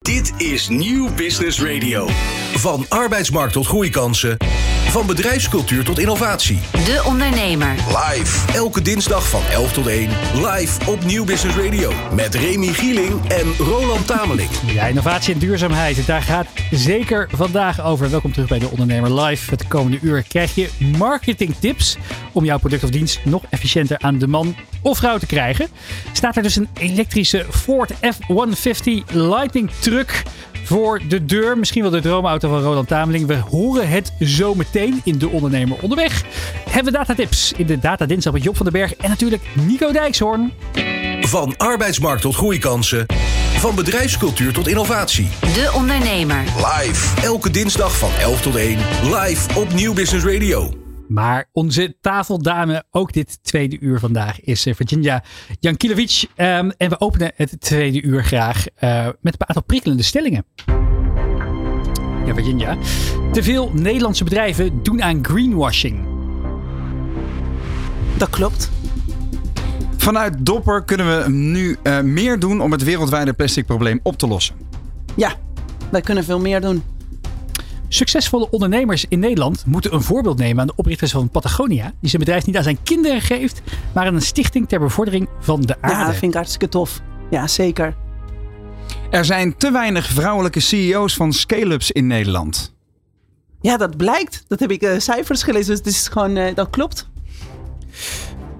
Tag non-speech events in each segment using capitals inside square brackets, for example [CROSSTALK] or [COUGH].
Dit is Nieuw Business Radio. Van arbeidsmarkt tot groeikansen. Van bedrijfscultuur tot innovatie. De Ondernemer. Live. Elke dinsdag van 11 tot 1. Live op Nieuw Business Radio. Met Remy Gieling en Roland Tameling. Ja, innovatie en duurzaamheid. Daar gaat zeker vandaag over. Welkom terug bij de Ondernemer Live. Het komende uur krijg je marketingtips om jouw product of dienst nog efficiënter aan de man of vrouw te krijgen. Staat er dus een elektrische Ford F-150 Lightning truck voor de deur. Misschien wel de droomauto van Roland Tameling. We horen het zo meteen in De Ondernemer Onderweg. Hebben we datatips in de Data Dinsdag met Job van den Berg en natuurlijk Nico Dijkshoorn. Van arbeidsmarkt tot groeikansen. Van bedrijfscultuur tot innovatie. De Ondernemer. Live. Elke dinsdag van 11 tot 1. Live op Nieuw Business Radio. Maar onze tafeldame, ook dit tweede uur vandaag, is eh, Virginia Jankilovic. Um, en we openen het tweede uur graag uh, met een aantal prikkelende stellingen. Ja, Virginia. Te veel Nederlandse bedrijven doen aan greenwashing. Dat klopt. Vanuit Dopper kunnen we nu uh, meer doen om het wereldwijde plasticprobleem op te lossen. Ja, wij kunnen veel meer doen. Succesvolle ondernemers in Nederland moeten een voorbeeld nemen aan de oprichters van Patagonia. Die zijn bedrijf niet aan zijn kinderen geeft, maar aan een stichting ter bevordering van de aarde. Ja, dat vind ik hartstikke tof. Ja, zeker. Er zijn te weinig vrouwelijke CEO's van scale-ups in Nederland. Ja, dat blijkt. Dat heb ik uh, cijfers gelezen, dus het is gewoon, uh, dat klopt.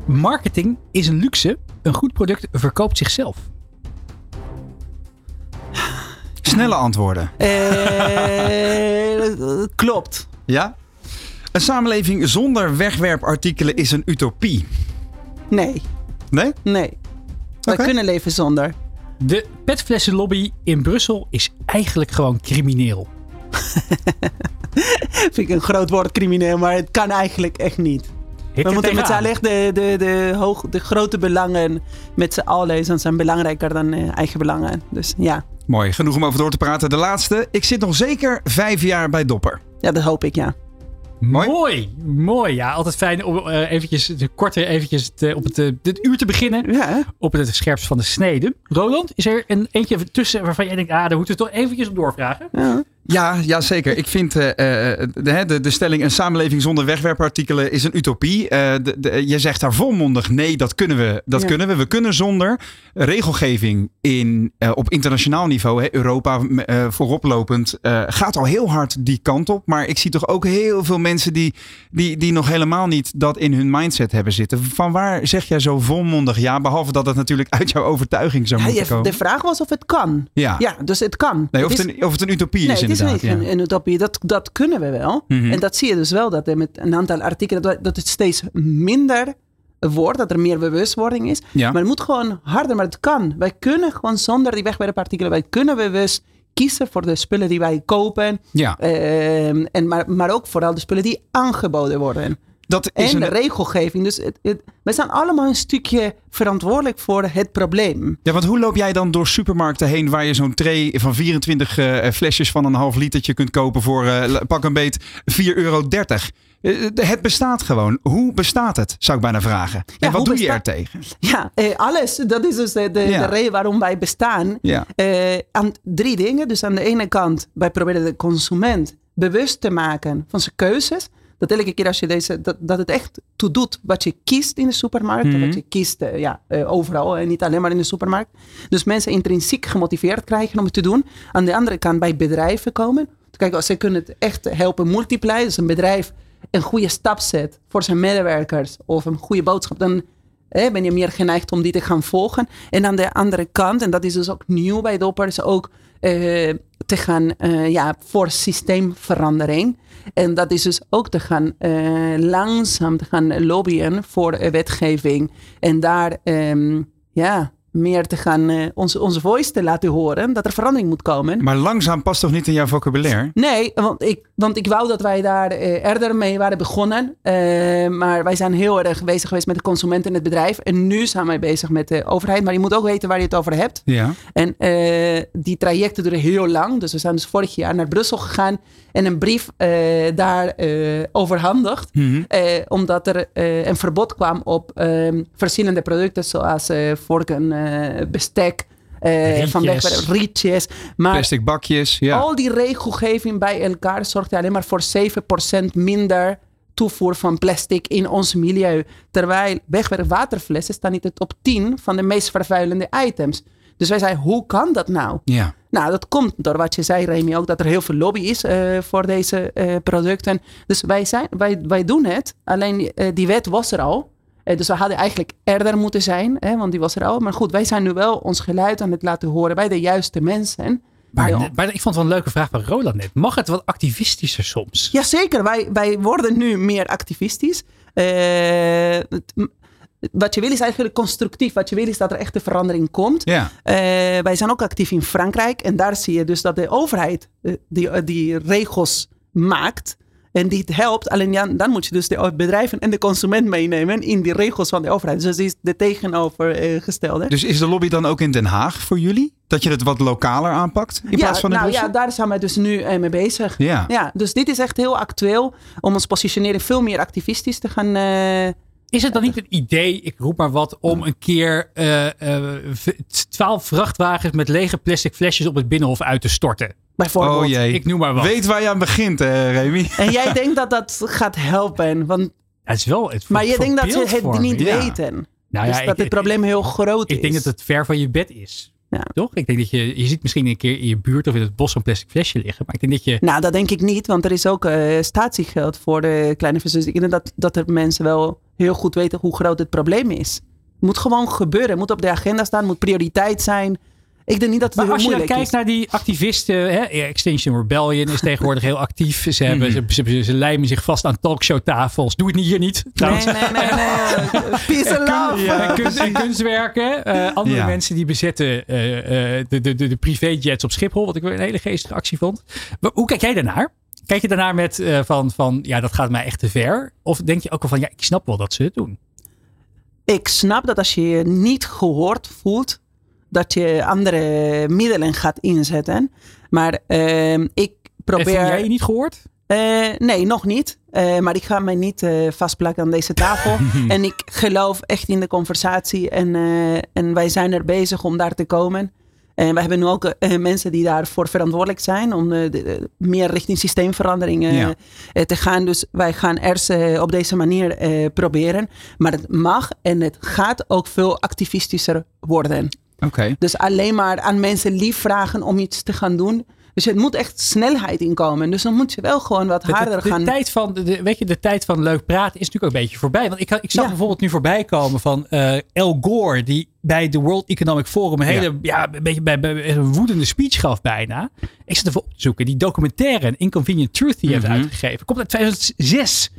Marketing is een luxe. Een goed product verkoopt zichzelf. Snelle antwoorden. Uh, klopt. Ja? Een samenleving zonder wegwerpartikelen is een utopie. Nee. Nee? Nee. Wij okay. kunnen leven zonder. De petflessenlobby in Brussel is eigenlijk gewoon crimineel. [LAUGHS] Vind ik een groot woord crimineel, maar het kan eigenlijk echt niet. Hit we moeten met z'n allen echt de, de, de, hoog, de grote belangen met z'n allen. Dan zijn belangrijker dan uh, eigen belangen. Dus ja. Mooi, genoeg om over door te praten. De laatste. Ik zit nog zeker vijf jaar bij Dopper. Ja, dat hoop ik, ja. Mooi. Mooi, mooi. Ja, altijd fijn om uh, eventjes de korte eventjes te, op het, uh, dit uur te beginnen. Ja. Op het scherpst van de snede. Roland, is er een eentje tussen waarvan jij denkt, ah, daar moeten we toch eventjes op doorvragen? Ja. Ja, ja, zeker. Ik vind uh, de, de, de, stelling een samenleving zonder wegwerpartikelen is een utopie. Uh, de, de, je zegt daar volmondig nee, dat kunnen we. Dat ja. kunnen we. We kunnen zonder regelgeving in, uh, op internationaal niveau, hè, Europa vooroplopend, gaat al heel hard die kant op. Maar ik zie toch ook heel veel mensen die, die, die nog helemaal niet dat in hun mindset hebben zitten. Van waar zeg jij zo volmondig ja? Behalve dat het natuurlijk uit jouw overtuiging zou moeten ja, komen. De vraag was of het kan. Ja, ja dus het kan. Nee, of, het het een, of het een utopie nee, is het is niet een, een utopie. Dat, dat kunnen we wel. Mhm. En dat zie je dus wel, dat er met een aantal artikelen, dat, dat het steeds minder wordt, dat er meer bewustwording is. Ja. Maar het moet gewoon harder, maar het kan. Wij kunnen gewoon zonder die wegwerpartikelen, wij kunnen bewust kiezen voor de spullen die wij kopen. Ja. Uh, en maar, maar ook vooral de spullen die aangeboden worden. Dat is en een... de regelgeving. Dus het, het, wij zijn allemaal een stukje verantwoordelijk voor het probleem. Ja, want hoe loop jij dan door supermarkten heen waar je zo'n tray van 24 uh, flesjes van een half litertje kunt kopen voor uh, pak een beet 4,30 euro? Uh, het bestaat gewoon. Hoe bestaat het, zou ik bijna vragen. En wat doe bestaat... je er tegen? Ja, eh, alles. Dat is dus de, de, Ja. de reden waarom wij bestaan. Ja. Eh, aan drie dingen. Dus aan de ene kant, wij proberen de consument bewust te maken van zijn keuzes. Dat elke keer als je deze, dat, dat het echt toe doet wat je kiest in de supermarkt. Mhm. Wat je kiest eh, ja, eh, overal en niet alleen maar in de supermarkt. Dus mensen intrinsiek gemotiveerd krijgen om het te doen. Aan de andere kant bij bedrijven komen. Kijk, als ze kunnen het echt helpen multiplyen. Dus een bedrijf een goede stap zet voor zijn medewerkers. Of een goede boodschap. Dan eh, ben je meer geneigd om die te gaan volgen. En aan de andere kant, en dat is dus ook nieuw bij Dopper, is ook eh, te gaan eh, ja, voor systeemverandering. En dat is dus ook te gaan eh, langzaam te gaan lobbyen voor eh, wetgeving. En daar ehm, ja, meer te gaan, eh, onze, onze voice te laten horen. Dat er verandering moet komen. Maar langzaam past toch niet in jouw vocabulaire? Nee, want ik, want ik wou dat wij daar eh, eerder mee waren begonnen. Eh, maar wij zijn heel erg bezig geweest met de consument en het bedrijf. En nu zijn wij bezig met de overheid. Maar je moet ook weten waar je het over hebt. Ja. En die trajecten duren heel lang. Dus we zijn dus vorig jaar naar Brussel gegaan. En een brief daar overhandigd. Mhm. Omdat er een verbod kwam op ehm, verschillende producten. Zoals vorken, bestek. eh, van Rietjes. wegwerp, rietjes. Maar Plastic bakjes. Ja. al die regelgeving bij elkaar zorgt alleen maar voor 7% minder toevoer van plastic in ons milieu. Terwijl wegwerpwaterflessen staan niet op 10 van de meest vervuilende items. Dus wij zeiden, hoe kan dat nou? ja. Nou, dat komt door wat je zei, Remy, ook dat er heel veel lobby is eh, voor deze eh, producten. Dus wij, zijn, wij, wij doen het. Alleen eh, die wet was er al. Eh, dus we hadden eigenlijk eerder moeten zijn, hè, want die was er al. Maar goed, wij zijn nu wel ons geluid aan het laten horen bij de juiste mensen. Maar, ik vond het wel een leuke vraag van Roland net. Mag het wat activistischer soms? Jazeker, wij, wij worden nu meer activistisch. Eh, het- wat je wil is eigenlijk constructief. Wat je wil is dat er echte verandering komt. Ja. Eh, wij zijn ook actief in Frankrijk. En daar zie je dus dat de overheid die, die regels maakt. En die het helpt. Alleen ja, dan moet je dus de bedrijven en de consument meenemen in die regels van de overheid. Dus dat is de tegenovergestelde. Dus is de lobby dan ook in Den Haag voor jullie? Dat je het wat lokaler aanpakt in plaats van in nou Brussel? ja, daar zijn wij dus nu eh, mee bezig. Ja. Ja, dus dit is echt heel actueel om ons positionering veel meer activistisch te gaan. eh, Is het dan niet een idee, ik roep maar wat, om een keer eh, eh, v- twaalf vrachtwagens met lege plastic flesjes op het binnenhof uit te storten? Bijvoorbeeld. Oh jee. Ik noem maar wat. Weet waar je aan begint, hè, Remy? En jij [LAUGHS] denkt dat dat gaat helpen. Want, Het is wel het maar je denkt dat ze het niet ja. weten. Nou dus ja, dat ik- het probleem heel groot is. Ik denk dat het ver van je bed is. Ja. Toch? Ik denk dat je, je ziet misschien een keer in je buurt of in het bos een plastic flesje liggen. Maar ik denk dat je, Nou, dat denk ik niet, want er is ook eh, statiegeld voor de kleine vissers. Ik denk dat, dat er mensen wel heel goed weten hoe groot het probleem is. Het moet gewoon gebeuren. Het moet op de agenda staan. Het moet prioriteit zijn. Ik denk niet dat het maar heel als je dan moeilijk kijkt is. naar die activisten, hè, Extinction Rebellion is tegenwoordig heel actief. Ze, hebben, ze, ze, ze lijmen zich vast aan talkshowtafels. Doe het niet hier niet. Nee, Trouwens. nee, nee, nee. [LAUGHS] Peace and love. En, kunst, en kunstwerken. Eh, andere Ja. mensen die bezetten eh, eh, de, de, de, de privéjets op Schiphol. Wat ik wel een hele geestige actie vond. Maar hoe kijk jij daarnaar? Kijk je daarnaar met eh, van, van, ja, dat gaat mij echt te ver? Of denk je ook wel van, ja, ik snap wel dat ze het doen? Ik snap dat als je je niet gehoord voelt, dat je andere middelen gaat inzetten. Maar ehm, ik probeer. voel jij je niet gehoord? Eh, nee, nog niet. Eh, maar ik ga mij niet eh, vastplakken aan deze tafel. [LAUGHS] en ik geloof echt in de conversatie. En, en wij zijn er bezig om daar te komen. En wij hebben nu ook mensen die daarvoor verantwoordelijk zijn. Om de- meer richting systeemverandering Ja. te gaan. Dus wij gaan eerst op deze manier proberen. Maar het mag en het gaat ook veel activistischer worden. Dus alleen maar aan mensen lief vragen om iets te gaan doen. Dus het moet echt snelheid inkomen. Dus dan moet je wel gewoon wat De, de- harder de gaan. tijd van, de, de- weet je, de tijd van leuk praten is natuurlijk ook een beetje voorbij. Want ik, ik zag Ja. bijvoorbeeld nu voorbij komen van eh Al Gore, die bij de World Economic Forum een hele, ja, een beetje bij, bij- een woedende speech gaf bijna. Ik zat even op te zoeken. Die documentaire, Inconvenient Truth, die Mhm. heeft uitgegeven, komt uit 2006.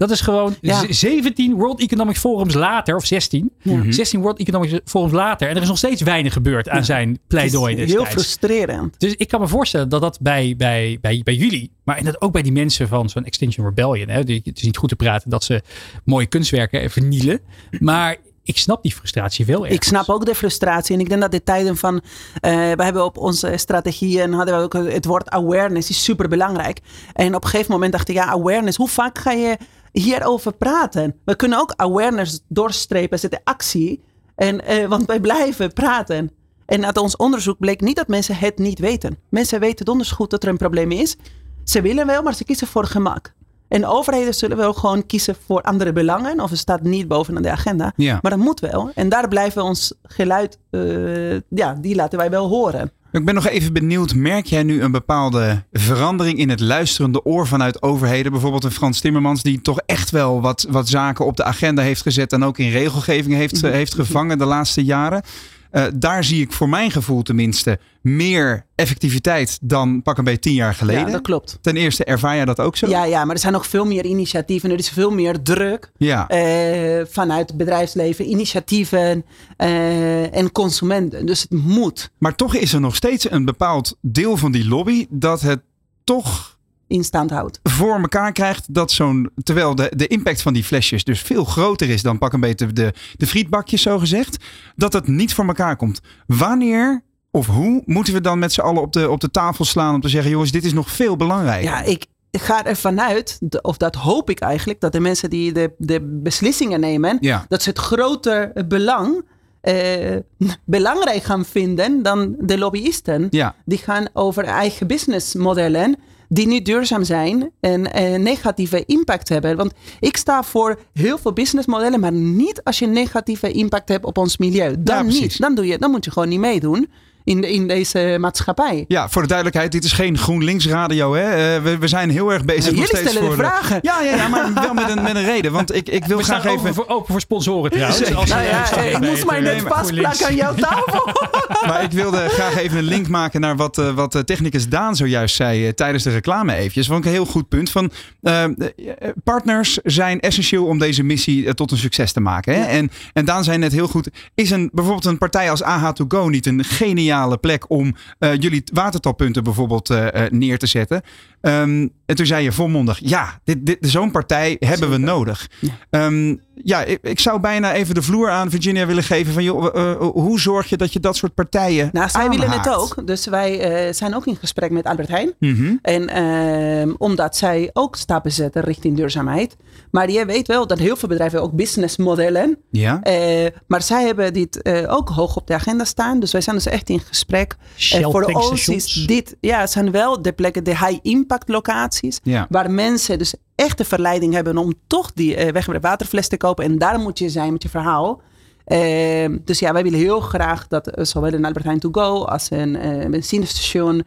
Dat is gewoon Ja. z- 17 World Economic Forums later, of 16. Ja. 16 World Economic Forums later. En er is nog steeds weinig gebeurd aan zijn Het pleidooi is heel frustrerend. Dus ik kan me voorstellen dat dat bij, bij, bij, bij jullie, maar inderdaad ook bij die mensen van zo'n Extinction Rebellion. Hè, die, het is niet goed te praten dat ze mooie kunstwerken vernielen. Maar ik snap die frustratie wel ergens. Ik snap ook de frustratie. En ik denk dat de tijden van. eh, we hebben op onze strategieën. hadden we ook het woord awareness is super belangrijk. En op een gegeven moment dacht ik, ja, awareness. Hoe vaak ga je hierover praten? We kunnen ook awareness doorstrepen, zetten actie. En, eh, want wij blijven praten. En uit ons onderzoek bleek niet dat mensen het niet weten. Mensen weten donders goed dat er een probleem is. Ze willen wel, maar ze kiezen voor gemak. En overheden zullen wel gewoon kiezen voor andere belangen. Of het staat niet bovenaan de agenda. Ja. Maar dat moet wel. En daar blijven we ons geluid, eh, ja, die laten wij wel horen. Ik ben nog even benieuwd, merk jij nu een bepaalde verandering in het luisterende oor vanuit overheden? Bijvoorbeeld een Frans Timmermans die toch echt wel wat, wat zaken op de agenda heeft gezet en ook in regelgeving heeft, Mhm. heeft gevangen de laatste jaren. Eh, daar zie ik voor mijn gevoel tenminste meer effectiviteit dan pak een beetje tien jaar geleden. Ja, dat klopt. Ten eerste ervaar jij dat ook zo? Ja, ja, maar er zijn nog veel meer initiatieven. Er is veel meer druk Ja. eh, vanuit het bedrijfsleven, initiatieven eh, en consumenten. Dus het moet Maar toch is er nog steeds een bepaald deel van die lobby dat het toch in stand houden. voor elkaar krijgt dat zo'n. Terwijl de, de impact van die flesjes dus veel groter is dan pak een beetje de, de frietbakjes, zo gezegd. Dat het niet voor elkaar komt. Wanneer of hoe moeten we dan met z'n allen op de, op de tafel slaan om te zeggen: jongens, dit is nog veel belangrijker? Ja, ik ga ervan uit, of dat hoop ik eigenlijk, dat de mensen die de, de beslissingen nemen, Ja. dat ze het groter belang eh, belangrijk gaan vinden dan de lobbyisten. Ja. Die gaan over eigen businessmodellen die niet duurzaam zijn en eh, negatieve impact hebben. Want ik sta voor heel veel businessmodellen, maar niet als je negatieve impact hebt op ons milieu. Dan niet. Dan, doe je, dan moet je gewoon niet meedoen in, in deze maatschappij. Ja, voor de duidelijkheid, dit is geen GroenLinks radio. Hè? Eh, we, we zijn heel erg bezig Ja, nog jullie steeds stellen de vragen. Ja, ja, ja, maar wel met een, met een reden. Want ik, ik wil We graag staan even... open voor, open voor sponsoren trouwens. Als Nou ja, luisteraars ik moest weten. mij net vastplakken aan jouw tafel. [LAUGHS] Maar ik wilde graag even een link maken naar wat, eh, wat eh, technicus Daan zojuist zei tijdens de reclame eventjes. Vond ik een heel goed punt. Van, partners zijn essentieel om deze missie tot een succes te maken. Hè? En, en Daan zei net heel goed, is een, bijvoorbeeld een partij als AH2Go niet een plek om eh, jullie watertalpunten bijvoorbeeld eh, eh, neer te zetten? Ehm, en toen zei je volmondig, ja, dit, dit, zo'n partij hebben we nodig. Ehm, ja, ik, ik zou bijna even de vloer aan Virginia willen geven van joh, eh, eh, hoe zorg je dat je dat soort partijen Nou, zij willen het ook. Dus wij eh, zijn ook in gesprek met Albert Heijn. Mhm. En ehm, omdat zij ook stappen zetten richting duurzaamheid. Maar je weet wel dat heel veel bedrijven ook businessmodellen. Ja. eh, maar zij hebben dit eh, ook hoog op de agenda staan. Dus wij zijn dus echt in gesprek. Shell voor ons is dit, ja, het zijn wel de plekken, de high impact locaties. Ja. Waar mensen dus echt de verleiding hebben om toch die eh wegwerp waterfles te kopen. En daar moet je zijn met je verhaal. Ehm, dus ja, wij willen heel graag dat eh, zowel een Albert Heijn To Go als een eh, benzinestation,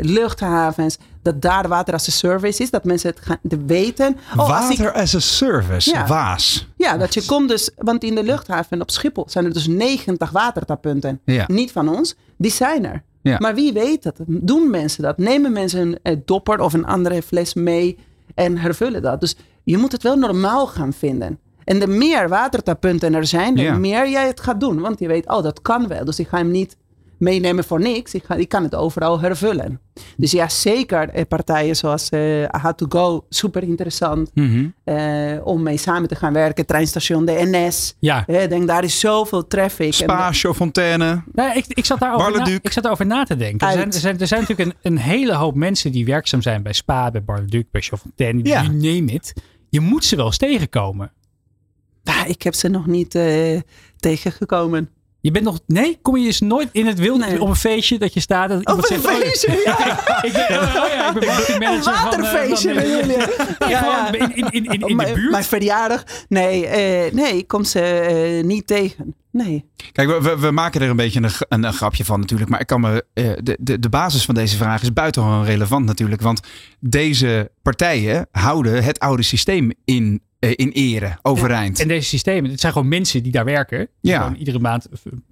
luchthavens, dat daar water als een service is. Dat mensen het gaan te weten. Oh, als ik- Water as a service, Ja. Waas. ja, dat je komt dus, want in de luchthaven op Schiphol zijn er dus 90 watertappunten. Ja. Niet van ons, die zijn er. Ja. Maar wie weet dat? Doen mensen dat? Nemen mensen een dopper of een andere fles mee en hervullen dat? Dus je moet het wel normaal gaan vinden. En de meer watertappunten er zijn, de Ja. meer jij het gaat doen. Want je weet, oh, dat kan wel. Dus ik ga hem niet meenemen voor niks. Ik, ga, ik kan het overal hervullen. Dus ja, zeker eh, partijen zoals eh Aha2Go, super interessant. Mhm. eh, om mee samen te gaan werken. Treinstation de NS. Ja. Ik denk, daar is zoveel traffic. Spa, Fontaine. Nou, ik, ik, zat daarover na, ik zat daarover na te denken. Er zijn, er, zijn, er zijn natuurlijk een, een hele hoop mensen die werkzaam zijn bij Spa, bij Bar-le-Duc, bij Chafontaine, Ja. you name it. Je moet ze wel eens tegenkomen. Ah, ik heb ze nog niet eh, tegengekomen. Je bent nog, nee, kom je eens nooit in het wild Nee. op een feestje dat je staat en iemand Op een zegt, oh ja, feestje, [LAUGHS] ja. ik ben, oh ja, ik ben Een van, eh, waterfeestje van, bij jullie. [LAUGHS] Ja, in, in, in, in, in de Mijn- buurt. Mijn verjaardag. Nee, eh, nee, ik kom ze eh, niet tegen. Nee. Kijk, we- we, we maken er een beetje een, een, een grapje van natuurlijk. Maar ik kan me, eh, de, de, de basis van deze vraag is buitengewoon relevant natuurlijk. Want deze partijen houden het oude systeem in, eh, in ere, overeind. En deze systemen, het zijn gewoon mensen die daar werken. Die Ja. gewoon iedere maand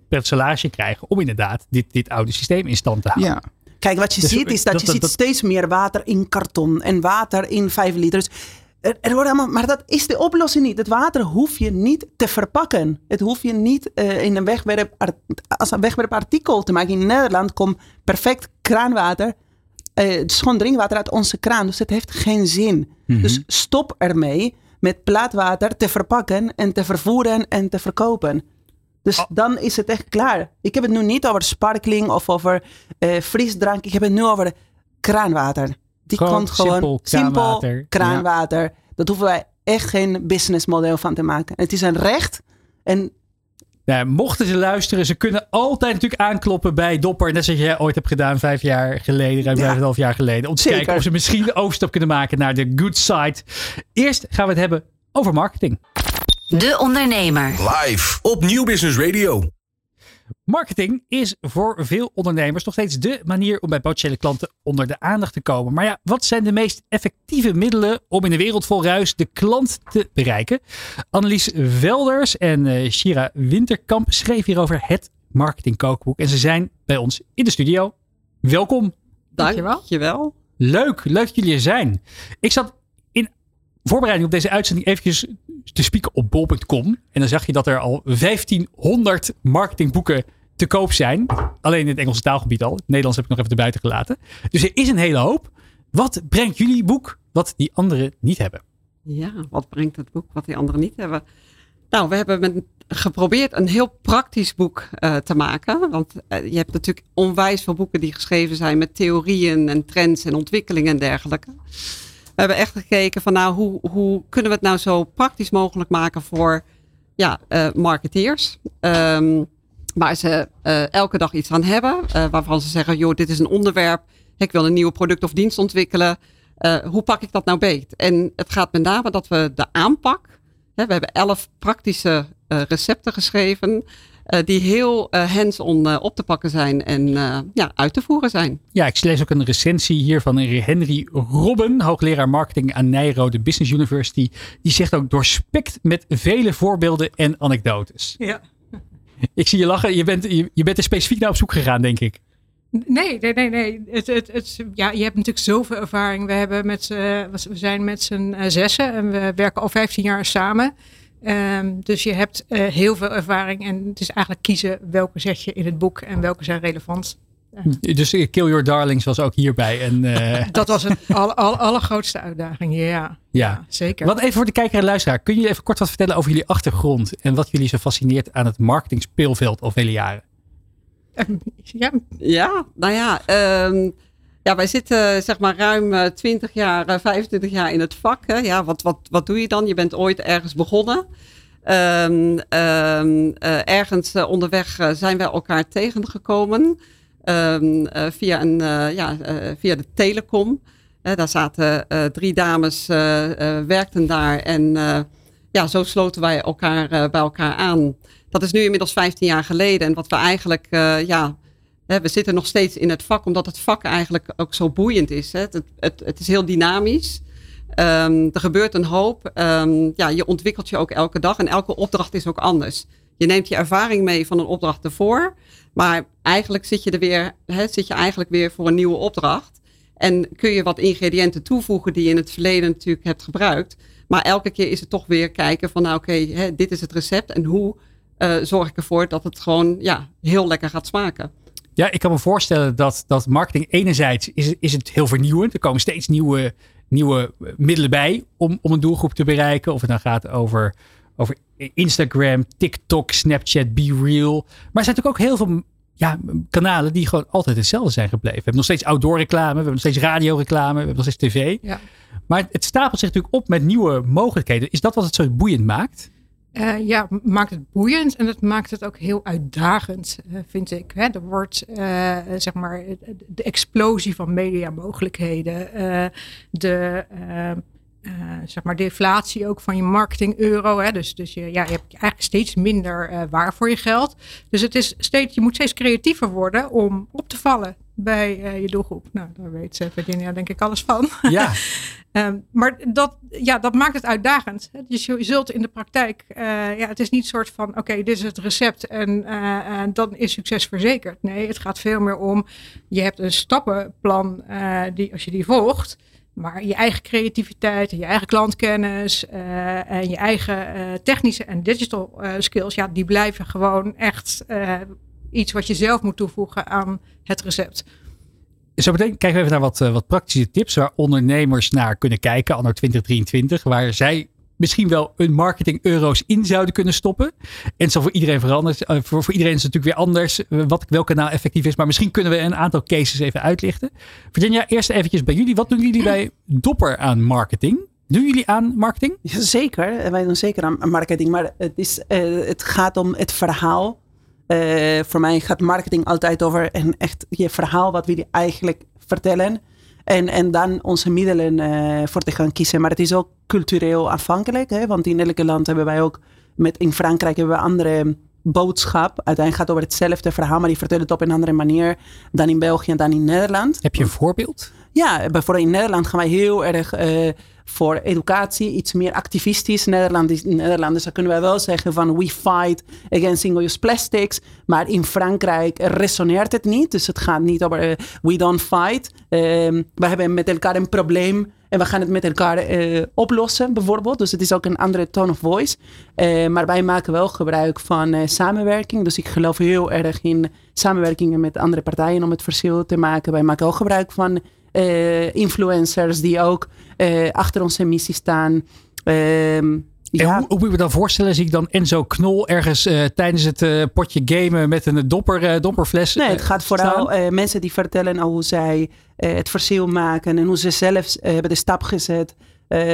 per salage krijgen om inderdaad dit, dit oude systeem in stand te houden. ja. Kijk, wat je Dus ziet is dat, dat- je dat- ziet dat- steeds meer water in karton en water in 5 liter. Dus er, er wordt allemaal, maar dat is de oplossing niet. Het water hoef je niet te verpakken. Het hoef je niet eh, in een wegwerp, als een wegwerpartikel te maken. In Nederland komt perfect kraanwater. eh, is gewoon drinkwater uit onze kraan. Dus het heeft geen zin. Dus stop ermee met plaatwater te verpakken en te vervoeren en te verkopen. Dus dan is het echt klaar. Ik heb het nu niet over sparkling of over eh, frisdrank. Ik heb het nu over kraanwater. Die Gewoon komt gewoon simpel simpel kraanwater. kraanwater. Dat hoeven wij echt geen businessmodel van te maken. Het is een recht. En Nou, mochten ze luisteren, ze kunnen altijd natuurlijk aankloppen bij Dopper. Net zoals jij ooit hebt gedaan vijf jaar geleden, ruim Ja. vijf en een half jaar geleden. Om te Zeker. kijken of ze misschien de overstap kunnen maken naar de good side. Eerst gaan we het hebben over marketing. De Ondernemer. Live op Nieuw Business Radio. Marketing is voor veel ondernemers nog steeds de manier om bij potentiële klanten onder de aandacht te komen. Maar ja, wat zijn de meest effectieve middelen om in een wereld vol ruis de klant te bereiken? Annelies Velders en eh, Shira Winterkamp schreef hierover het marketingkookboek. En ze zijn bij ons in de studio. Welkom. Dankjewel. Leuk, leuk dat jullie er zijn. Ik zat voorbereiding op deze uitzending eventjes te spieken op bol.com. En dan zag je dat er al 1500 marketingboeken te koop zijn. Alleen in het Engelse taalgebied al. Het Nederlands heb ik nog even erbuiten gelaten. Dus er is een hele hoop. Wat brengt jullie boek wat die anderen niet hebben? Ja, wat brengt het boek wat die anderen niet hebben? Nou, we hebben geprobeerd een heel praktisch boek eh, te maken. Want eh, je hebt natuurlijk onwijs veel boeken die geschreven zijn met theorieën en trends en ontwikkelingen en dergelijke. We hebben echt gekeken van nou, hoe, hoe kunnen we het nou zo praktisch mogelijk maken voor ja, marketeers. Um, waar ze elke dag iets aan hebben. waarvan ze zeggen, joh, dit is een onderwerp. Ik wil een nieuw product of dienst ontwikkelen. hoe pak ik dat nou beet? En het gaat met name dat we de aanpak. Hè, we hebben elf praktische recepten geschreven. Uh, die heel uh, hands-on uh, op te pakken zijn en ja, uit te voeren zijn. Ja, ik lees ook een recensie hier van Henry Robben, hoogleraar marketing aan Nijrode Business University. Die zegt ook doorspekt met vele voorbeelden en anekdotes. Ja. Ik zie je lachen. Je bent, je, je bent er specifiek naar op zoek gegaan, denk ik. Nee, nee, nee. nee. Het, het, het, ja, je hebt natuurlijk zoveel ervaring. We, hebben met, we zijn met z'n zessen en we werken al 15 jaar samen. Um, dus je hebt uh, heel veel ervaring en het is eigenlijk kiezen welke zet je in het boek en welke zijn relevant. Uh. Dus Kill Your Darlings was ook hierbij. En, uh... [LAUGHS] dat was het al, al, allergrootste uitdaging, ja. ja. ja. zeker. Wat even voor de kijker en luisteraar. Kun je even kort wat vertellen over jullie achtergrond en wat jullie zo fascineert aan het marketing speelveld al vele jaren? ja. ja, nou ja, um, ja, wij zitten zeg maar ruim 20 eh, jaar, 25 eh, jaar in het vak. Hè. Ja, wat, wat, wat doe je dan? Je bent ooit ergens begonnen. Um, uh, ergens onderweg zijn wij elkaar tegengekomen. Um, via, een, ja, via de telecom. daar zaten drie dames, werkten daar. En ja, zo sloten wij elkaar bij elkaar aan. Dat is nu inmiddels 15 jaar geleden. En wat we eigenlijk ja, we zitten nog steeds in het vak, omdat het vak eigenlijk ook zo boeiend is. Hè. Het, het, is heel dynamisch. Um, er gebeurt een hoop. Um, ja, je ontwikkelt je ook elke dag en elke opdracht is ook anders. Je neemt je ervaring mee van een opdracht ervoor, maar eigenlijk zit je er weer, hè, zit je eigenlijk weer voor een nieuwe opdracht. En kun je wat ingrediënten toevoegen die je in het verleden natuurlijk hebt gebruikt. Maar elke keer is het toch weer kijken van nou oké, dit is het recept en hoe uh, zorg ik ervoor dat het gewoon ja, heel lekker gaat smaken. Ja, ik kan me voorstellen dat, dat marketing enerzijds is, is het heel vernieuwend. Er komen steeds nieuwe, nieuwe middelen bij om, om een doelgroep te bereiken. Of het nou gaat over, over Instagram, TikTok, Snapchat, Be Real. Maar er zijn natuurlijk ook heel veel ja, kanalen die gewoon altijd hetzelfde zijn gebleven. We hebben nog steeds outdoor reclame, we hebben nog steeds radioreclame, we hebben nog steeds tv. Ja. Maar het stapelt zich natuurlijk op met nieuwe mogelijkheden. Is dat wat het zo boeiend maakt? Uh, ja, maakt het boeiend en het maakt het ook heel uitdagend, uh, vind ik. Hè? Er wordt, uh, zeg maar, de explosie van mediamogelijkheden, de, zeg maar, deflatie ook van je marketing euro. Hè? Dus, dus je, ja, je hebt eigenlijk steeds minder waar voor je geld. Dus het is steeds, je moet steeds creatiever worden om op te vallen bij je doelgroep. Nou, daar weet Virginia denk ik alles van. [LAUGHS] Ja. Um, maar dat, ja, dat maakt het uitdagend. Dus je zult in de praktijk, uh, ja, het is niet soort van: oké, dit is het recept en uh, dan is succes verzekerd. Nee, het gaat veel meer om: je hebt een stappenplan, die, als je die volgt, maar je eigen creativiteit, je eigen klantkennis en je eigen technische en digital skills, ja, die blijven gewoon echt iets wat je zelf moet toevoegen aan het recept. Zo meteen kijken we even naar wat, eh, wat praktische tips waar ondernemers naar kunnen kijken anno 2023. Waar zij misschien wel een marketing euro's in zouden kunnen stoppen. En zo voor iedereen veranderd. Uh, voor, voor iedereen is het natuurlijk weer anders uh, wat, welk kanaal effectief is. Maar misschien kunnen we een aantal cases even uitlichten. Virginia, eerst eventjes bij jullie. Wat doen jullie bij Dopper aan marketing? Doen jullie aan marketing? Zeker, wij doen zeker aan marketing. Maar het, is, het gaat om het verhaal voor mij gaat marketing altijd over een echt je verhaal, wat wil je eigenlijk vertellen. En, en dan onze middelen uh, voor te gaan kiezen. Maar het is ook cultureel afhankelijk. Hè? Want in elke land hebben wij ook, met, in Frankrijk hebben we andere boodschap. Uiteindelijk gaat het over hetzelfde verhaal, maar die vertellen het op een andere manier dan in België en dan in Nederland. Heb je een voorbeeld? Ja, bijvoorbeeld in Nederland gaan wij heel erg uh, voor educatie, iets meer activistisch. Nederland, Nederlanders dus kunnen wij wel zeggen van we fight against single-use plastics. Maar in Frankrijk resoneert het niet. Dus het gaat niet over uh, we don't fight. Um, we hebben met elkaar een probleem en we gaan het met elkaar uh, oplossen bijvoorbeeld. Dus het is ook een andere tone of voice. Uh, maar wij maken wel gebruik van samenwerking. Dus ik geloof heel erg in samenwerkingen met andere partijen om het verschil te maken. Wij maken ook gebruik van influencers die ook achter onze missie staan. Ja. hoe, hoe moet je me dan voorstellen? Zie ik dan Enzo Knol ergens uh, tijdens het uh, potje gamen met een dopper, dopperfles? Nee, het gaat vooral mensen die vertellen hoe zij het verschil maken en hoe ze zelf hebben de stap gezet.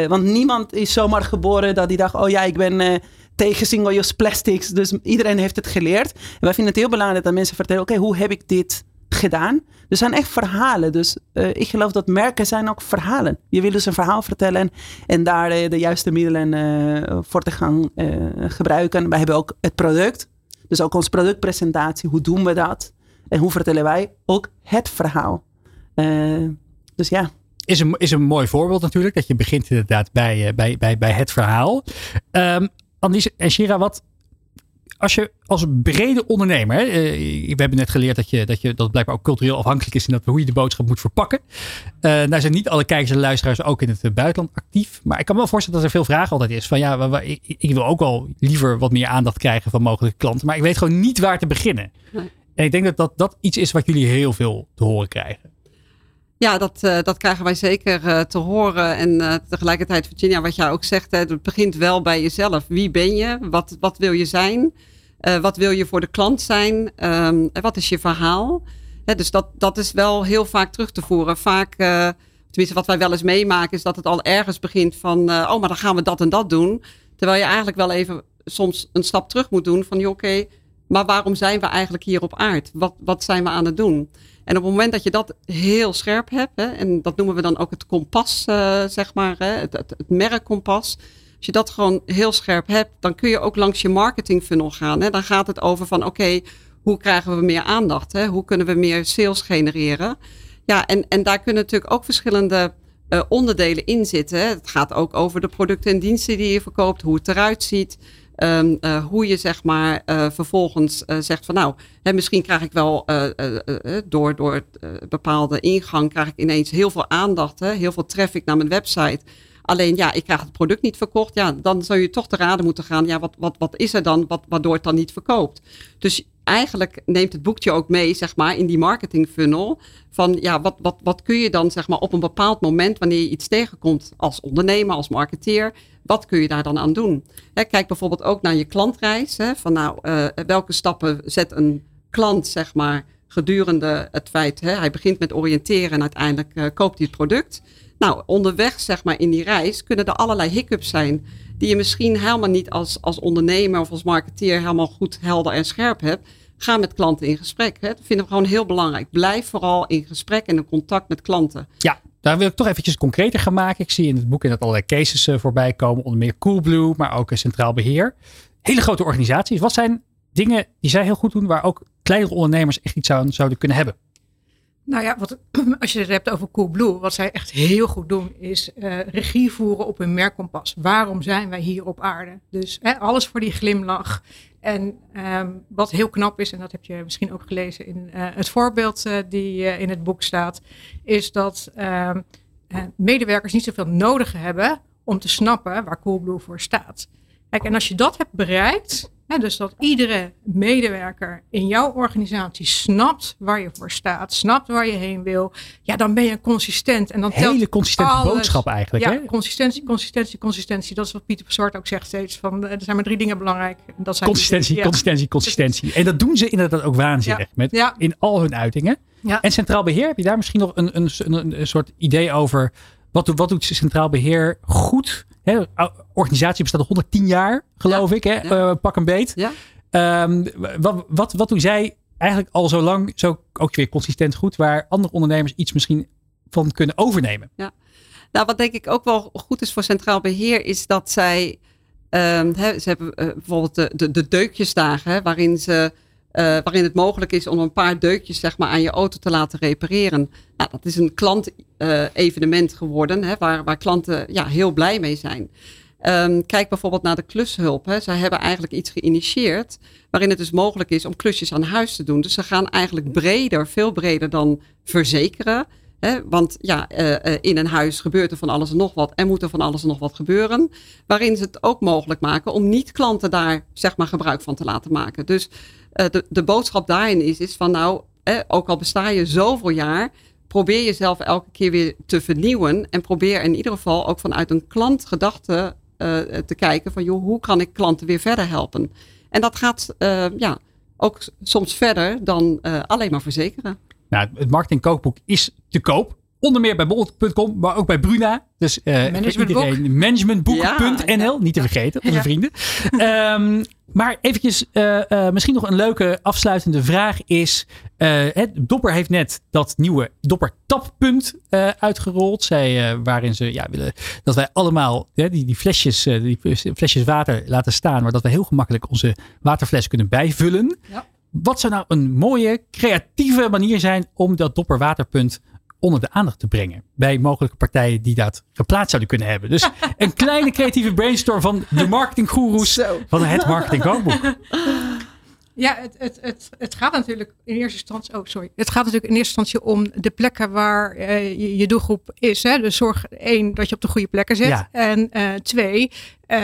want niemand is zomaar geboren dat die dacht, oh ja, ik ben tegen single-use plastics. Dus iedereen heeft het geleerd. En wij vinden het heel belangrijk dat mensen vertellen, oké, hoe heb ik dit gedaan? Er zijn echt verhalen. Dus uh, ik geloof dat merken zijn ook verhalen. Je wil dus een verhaal vertellen en, daar uh, de juiste middelen uh, voor te gaan gebruiken. Wij hebben ook het product. Dus ook onze productpresentatie. Hoe doen we dat? En hoe vertellen wij ook het verhaal? dus ja. Is een, is een mooi voorbeeld natuurlijk. Dat je begint inderdaad bij, bij, bij, bij het verhaal. Um, en Shira, wat als je als brede ondernemer, hè, we hebben net geleerd dat, je, dat, je, dat blijkbaar ook cultureel afhankelijk is in dat, hoe je de boodschap moet verpakken. Uh, nou zijn niet alle kijkers en luisteraars ook in het buitenland actief. Maar ik kan me wel voorstellen dat er veel vraag altijd is. Van ja, ik, ik, wil ook wel liever wat meer aandacht krijgen van mogelijke klanten. Maar ik weet gewoon niet waar te beginnen. Nee. En ik denk dat, dat dat iets is wat jullie heel veel te horen krijgen. Ja, dat, uh, dat krijgen wij zeker uh, te horen. En uh, tegelijkertijd, Virginia, wat jij ook zegt, hè, het begint wel bij jezelf. Wie ben je? Wat, wat wil je zijn? Wat wil je voor de klant zijn? Um, wat is je verhaal? Dus dat, dat is wel heel vaak terug te voeren. Vaak, tenminste wat wij wel eens meemaken, is dat het al ergens begint van, oh, maar dan gaan we dat en dat doen. Terwijl je eigenlijk wel even soms een stap terug moet doen van, oké, maar waarom zijn we eigenlijk hier op aard? Wat, wat zijn we aan het doen? En op het moment dat je dat heel scherp hebt, hè, en dat noemen we dan ook het kompas, zeg maar, hè, het, het merkkompas. Als je dat gewoon heel scherp hebt, dan kun je ook langs je marketing funnel gaan. Hè. Dan gaat het over van oké, hoe krijgen we meer aandacht? Hè? Hoe kunnen we meer sales genereren? Ja, en, en daar kunnen natuurlijk ook verschillende uh, onderdelen in zitten. Hè. Het gaat ook over de producten en diensten die je verkoopt, hoe het eruit ziet. Um, uh, hoe je zeg maar uh, vervolgens zegt van nou, hè, misschien krijg ik wel door, door bepaalde ingang krijg ik ineens heel veel aandacht, hè, heel veel traffic naar mijn website. Alleen ja, ik krijg het product niet verkocht. Ja, dan zou je toch te raden moeten gaan. Ja, wat, wat, wat is er dan wat, waardoor het dan niet verkoopt? Dus eigenlijk neemt het boekje ook mee, zeg maar, in die marketing funnel. Van ja, wat, wat, wat kun je dan, zeg maar, op een bepaald moment, wanneer je iets tegenkomt als ondernemer, als marketeer, wat kun je daar dan aan doen? Hè, kijk bijvoorbeeld ook naar je klantreis. Hè, van nou, uh, welke stappen zet een klant, zeg maar, gedurende het feit, hè, hij begint met oriënteren en uiteindelijk uh, koopt hij het product. Nou, onderweg, zeg maar, in die reis kunnen er allerlei hiccups zijn die je misschien helemaal niet als, als ondernemer of als marketeer helemaal goed helder en scherp hebt. Ga met klanten in gesprek. Hè. Dat vinden we gewoon heel belangrijk. Blijf vooral in gesprek en in contact met klanten. Ja, daar wil ik toch eventjes concreter gaan maken. Ik zie in het boek dat allerlei cases uh, voorbij komen. Onder meer Coolblue, maar ook een Centraal Beheer. Hele grote organisaties. Wat zijn dingen die zij heel goed doen, waar ook kleinere ondernemers echt iets aan zouden kunnen hebben? Nou ja, wat, [CLEARS THROAT] als je het hebt over Coolblue, wat zij echt heel goed doen, is uh, regie voeren op hun merkkompas. Waarom zijn wij hier op aarde? Dus hè, alles voor die glimlach. En um, wat heel knap is, en dat heb je misschien ook gelezen in uh, het voorbeeld uh, die in het boek staat, is dat um, medewerkers niet zoveel nodig hebben om te snappen waar Coolblue voor staat. Kijk, en als je dat hebt bereikt, dus dat iedere medewerker in jouw organisatie snapt waar je voor staat, snapt waar je heen wil. Ja, dan ben je consistent. En dan Hele consistente alles. boodschap eigenlijk. Ja, hè? consistentie, consistentie, consistentie. Dat is wat Pieter Zwart ook zegt steeds. Van, er zijn maar drie dingen belangrijk. Dat zijn consistentie, ja. consistentie, consistentie. En dat doen ze inderdaad ook waanzinnig. Ja. Met, Ja. In al hun uitingen. En Centraal Beheer, heb je daar misschien nog een, een, een, een soort idee over? Wat, doet- wat doet Centraal Beheer goed? Hè, organisatie bestaat al 110 jaar, geloof ik. Hè? Ja. Eh, pak een beet. Ja? Ehm, wat, wat, wat doen zij eigenlijk al zo lang zo ook weer consistent goed, waar andere ondernemers iets misschien van kunnen overnemen? Nou, wat denk ik ook wel goed is voor Centraal Beheer, is dat zij. ehm, ze hebben eh, bijvoorbeeld de, de, de deukjesdagen, hè, waarin, ze, waarin het mogelijk is om een paar deukjes zeg maar, aan je auto te laten repareren. Nou, dat is een klantevenement geworden, hè, waar, waar klanten ja, heel blij mee zijn. Ehm, kijk bijvoorbeeld naar de klushulp. Hè. Zij hebben eigenlijk iets geïnitieerd waarin het dus mogelijk is om klusjes aan huis te doen. Dus ze gaan eigenlijk breder, veel breder dan verzekeren. Want ja, eh, eh, in een huis gebeurt er van alles en nog wat en moet er van alles en nog wat gebeuren. Waarin ze het ook mogelijk maken om niet-klanten daar zeg maar gebruik van te laten maken. Dus eh, de, de boodschap daarin is, is van nou, ook al besta je zoveel jaar, probeer jezelf elke keer weer te vernieuwen. En probeer in ieder geval ook vanuit een klantgedachte te kijken van joh, hoe kan ik klanten weer verder helpen? En dat gaat ja, ook soms verder dan alleen maar verzekeren. Nou, het marketingkookboek is te koop. onder meer bij bol.com, maar ook bij Bruna. Dus eh iedereen managementboek.nl, niet te vergeten, onze Ja. vrienden. Ehm, maar eventjes, eh, eh, misschien nog een leuke afsluitende vraag is... het, Dopper heeft net dat nieuwe Dopper tappunt uitgerold. Zij, waarin ze ja, willen dat wij allemaal die, die, flesjes, die flesjes water laten staan. Maar dat we heel gemakkelijk onze waterfles kunnen bijvullen. Ja. Wat zou nou een mooie, creatieve manier zijn om dat Dopper waterpunt onder de aandacht te brengen. Bij mogelijke partijen die dat geplaatst zouden kunnen hebben. Dus [LAUGHS] een kleine creatieve brainstorm van de marketinggoeroes Zo. van het Marketing Kookboek. Ja, het, het, het, het gaat natuurlijk in eerste instantie. Oh, sorry. Het gaat natuurlijk in eerste instantie om de plekken waar eh, je, je doelgroep is. Hè? Dus zorg één dat je op de goede plekken zit. Ja. En eh, twee, eh,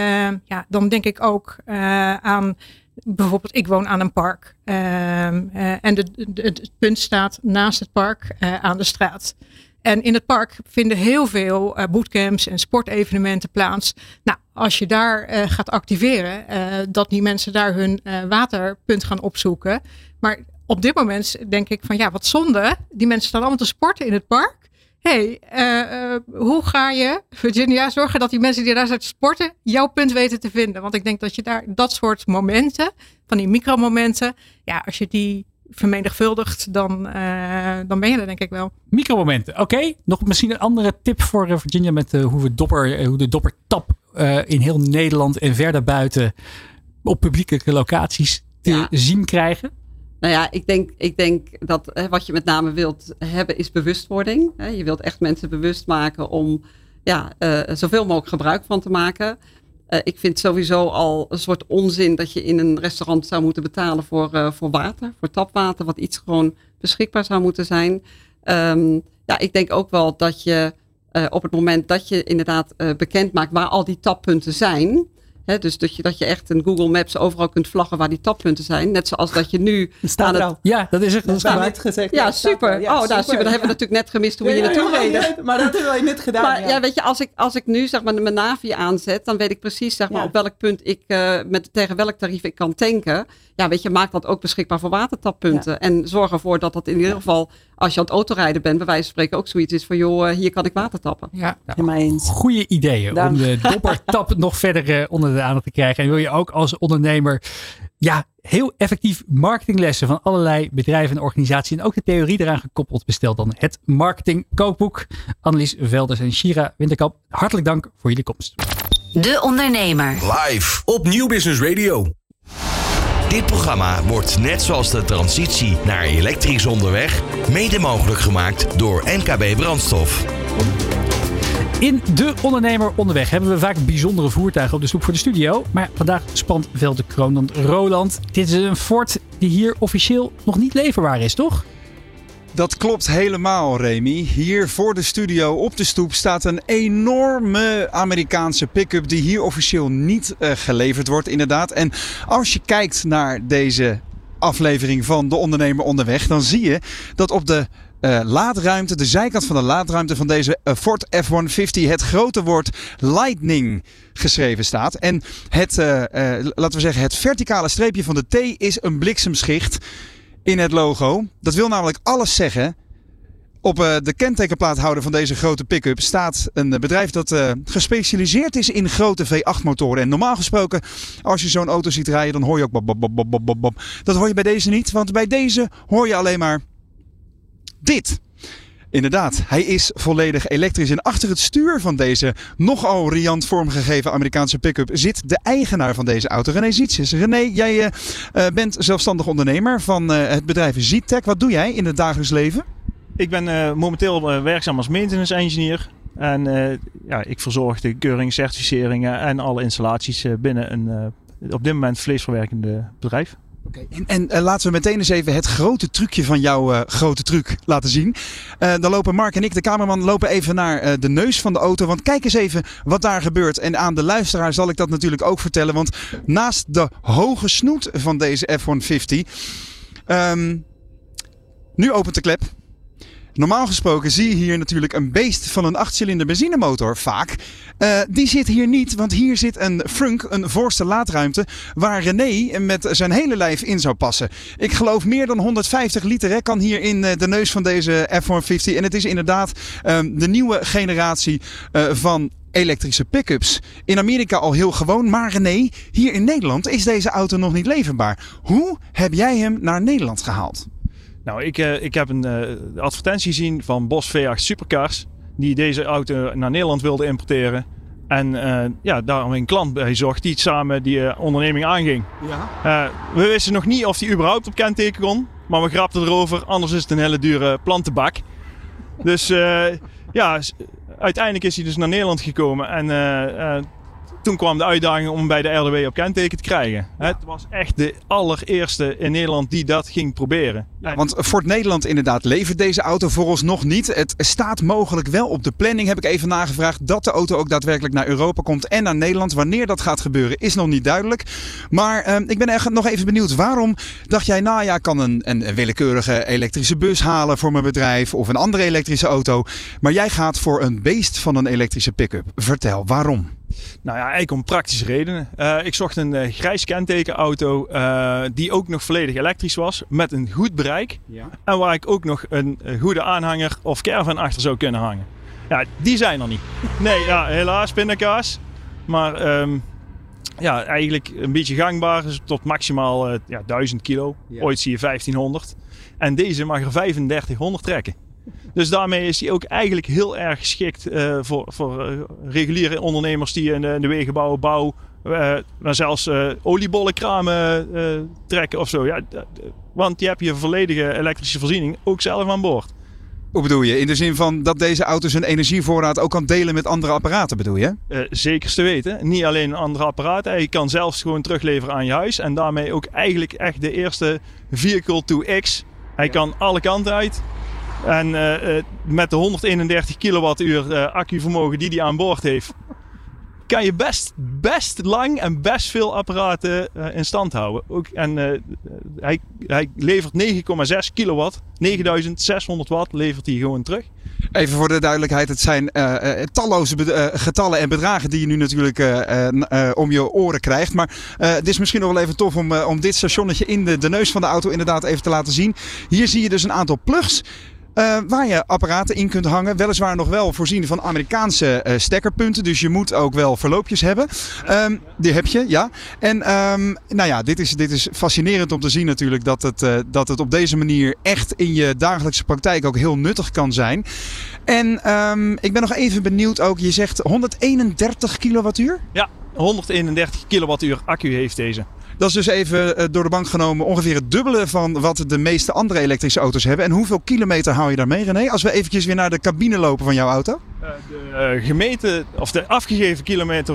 ja, dan denk ik ook eh, aan. Bijvoorbeeld, ik woon aan een park. Ehm, eh, en het punt staat naast het park eh, aan de straat. En in het park vinden heel veel eh, bootcamps en sportevenementen plaats. Nou, als je daar gaat activeren, dat die mensen daar hun waterpunt gaan opzoeken. Maar op dit moment denk ik van ja, wat zonde. Die mensen staan allemaal te sporten in het park. Hey, eh, eh, hoe ga je, Virginia, zorgen dat die mensen die daar zijn te sporten, jouw punt weten te vinden? Want ik denk dat je daar dat soort momenten, van die micromomenten, ja, als je die vermenigvuldigt, dan, eh, dan ben je er denk ik wel. Micromomenten. Oké, nog misschien een andere tip voor Virginia met hoe we dopper, hoe de doppertap in heel Nederland en verder buiten op publieke locaties te Ja. zien krijgen. Nou ja, ik denk, ik denk dat hè, wat je met name wilt hebben is bewustwording. Hè. Je wilt echt mensen bewust maken om ja, eh, zoveel mogelijk gebruik van te maken. Eh, ik vind sowieso al een soort onzin dat je in een restaurant zou moeten betalen voor, eh, voor water, voor tapwater, wat iets gewoon beschikbaar zou moeten zijn. Ehm, ja, ik denk ook wel dat je op het moment dat je inderdaad bekend maakt waar al die tappunten zijn. Hè, dus dat je, dat je echt een Google Maps overal kunt vlaggen waar die tappunten zijn. Net zoals dat je nu staat aan er het al. Ja, dat is echt. Dat is net gezegd. ja, super. er. Ja, oh, nou super. Dat hebben we natuurlijk net gemist toen we hier naartoe ja, reden. Maar dat hebben wij net gedaan. Maar ja. ja. weet je, als ik, als ik nu zeg maar mijn Navi aanzet, dan weet ik precies zeg maar, Ja. op welk punt ik eh, met tegen welk tarief ik kan tanken. Ja, weet je, maak dat ook beschikbaar voor watertappunten. En zorg ervoor dat dat in ieder geval, als je aan het autorijden bent, bij wijze van spreken ook zoiets is van, joh, eh, hier kan ik water tappen. Ja, eens. Goede ideeën Dank. om de [LAUGHS] doppertap nog verder eh, onder de aandacht te krijgen. En wil je ook als ondernemer ja, heel effectief marketinglessen van allerlei bedrijven en organisaties en ook de theorie eraan gekoppeld, bestel dan het Marketing Kookboek. Annelies Velders en Shira Winterkamp, hartelijk dank voor jullie komst. De Ondernemer. Live op Nieuw Business Radio. Dit programma wordt net zoals de transitie naar elektrisch onderweg mede mogelijk gemaakt door NKB Brandstof. In De Ondernemer Onderweg hebben we vaak bijzondere voertuigen op de stoep voor de studio. Maar vandaag spant wel de kroonland Roland. Dit is een Ford die hier officieel nog niet leverbaar is, toch? Dat klopt helemaal, Remy. Hier voor de studio op de stoep staat een enorme Amerikaanse pick-up die hier officieel niet eh, geleverd wordt, inderdaad. En als je kijkt naar deze aflevering van De Ondernemer Onderweg, dan zie je dat op de eh, laadruimte, de zijkant van de laadruimte van deze eh, Ford F-150, het grote woord Lightning geschreven staat. En het, laten we zeggen, het verticale streepje van de T is een bliksemschicht in het logo. Dat wil namelijk alles zeggen. Op eh, de kentekenplaathouder van deze grote pick-up staat een bedrijf dat eh, gespecialiseerd is in grote V8-motoren. En normaal gesproken, als je zo'n auto ziet rijden, dan hoor je ook bob, bob, bob, bob. Dat hoor je bij deze niet, want bij deze hoor je alleen maar dit. Inderdaad, hij is volledig elektrisch. En achter het stuur van deze nogal riant vormgegeven Amerikaanse pick-up zit de eigenaar van deze auto, René Zietjes. René, jij eh, eh, bent zelfstandig ondernemer van eh, het bedrijf Zietec. Wat doe jij in het dagelijks leven? Ik ben momenteel werkzaam als maintenance engineer. En ja, ik verzorg de keuringen, certificeringen en alle installaties binnen een op dit moment vleesverwerkende bedrijf. En, en eh, laten we meteen eens even het grote trucje van jouw eh, grote truc laten zien. Eh, dan lopen Mark en ik, de cameraman, lopen even naar de neus van de auto. Want kijk eens even wat daar gebeurt. En aan de luisteraar zal ik dat natuurlijk ook vertellen. Want naast de hoge snoet van deze F-150... ehm, nu opent de klep. Normaal gesproken zie je hier natuurlijk een beest van een achtcilinder benzinemotor, vaak. Uh, die zit hier niet, want hier zit een frunk, een voorste laadruimte, waar René met zijn hele lijf in zou passen. Ik geloof meer dan 150 liter kan hier in de neus van deze F-150. En het is inderdaad um, de nieuwe generatie uh, van elektrische pick-ups. In Amerika al heel gewoon, maar René, hier in Nederland is deze auto nog niet leverbaar. Hoe heb jij hem naar Nederland gehaald? Nou, ik, uh, ik heb een uh, advertentie gezien van Bos V8 Supercars. Die deze auto naar Nederland wilde importeren. En uh, ja, daarom een klant bij zocht die samen die onderneming aanging. Ja. we wisten nog niet of die überhaupt op kenteken kon. Maar we grapten erover, anders is het een hele dure plantenbak. Dus ja, uiteindelijk is hij dus naar Nederland gekomen. En toen kwam de uitdaging om bij de RDW op kenteken te krijgen. Het was echt de allereerste in Nederland die dat ging proberen. Want Ford Nederland inderdaad levert deze auto voor ons nog niet. Het staat mogelijk wel op de planning, heb ik even nagevraagd, dat de auto ook daadwerkelijk naar Europa komt en naar Nederland. Wanneer dat gaat gebeuren is nog niet duidelijk. Maar uh, ik ben echt nog even benieuwd, waarom dacht jij, nou ja, kan een, een willekeurige elektrische bus halen voor mijn bedrijf of een andere elektrische auto. Maar jij gaat voor een beest van een elektrische pick-up. Vertel, waarom? Nou ja, eigenlijk om praktische redenen. Uh, ik zocht een uh, grijs kentekenauto uh, die ook nog volledig elektrisch was. Met een goed bereik. Ja. En waar ik ook nog een, goede aanhanger of caravan achter zou kunnen hangen. Ja, die zijn er niet. Nee, ja, helaas pindakaas. Maar um, ja, eigenlijk een beetje gangbaar. Dus tot maximaal ja, 1000 kilo. Ja. Ooit zie je 1500. En deze mag er 3500 trekken. Dus daarmee is hij ook eigenlijk heel erg geschikt uh, voor, voor uh, reguliere ondernemers die in de, in de wegenbouw, bouw, uh, maar zelfs oliebollenkramen trekken of zo. Ja, want je hebt je volledige elektrische voorziening ook zelf aan boord. Hoe bedoel je? In de zin van dat deze auto zijn energievoorraad ook kan delen met andere apparaten, bedoel je? Zeker te weten. Niet alleen andere apparaten. Je kan zelfs gewoon terugleveren aan je huis. En daarmee ook eigenlijk echt de eerste vehicle to X. Hij ja. kan alle kanten uit. En uh, met de 131 kilowattuur uh, accuvermogen die hij aan boord heeft, kan je best, best lang en best veel apparaten in stand houden. Ook, en hij, hij levert 9,6 kilowatt, 9600 watt levert hij gewoon terug. Even voor de duidelijkheid, het zijn talloze getallen en bedragen die je nu natuurlijk om je oren krijgt. Maar het is misschien nog wel even tof om, om dit stationnetje in de, de neus van de auto inderdaad even te laten zien. Hier zie je dus een aantal plugs. Uh, waar je apparaten in kunt hangen. Weliswaar nog wel voorzien van Amerikaanse uh, stekkerpunten. Dus je moet ook wel verloopjes hebben. Um, die heb je, ja. En um, nou ja, dit is, dit is fascinerend om te zien natuurlijk dat het, uh, dat het op deze manier echt in je dagelijkse praktijk ook heel nuttig kan zijn. En um, ik ben nog even benieuwd ook. Je zegt 131 kilowattuur? Ja, 131 kilowattuur accu heeft deze. Dat is dus even uh, door de bank genomen ongeveer het dubbele van wat de meeste andere elektrische auto's hebben. En hoeveel kilometer hou je daarmee, René? Als we eventjes weer naar de cabine lopen van jouw auto. Uh, de uh, gemeten, of de afgegeven kilometer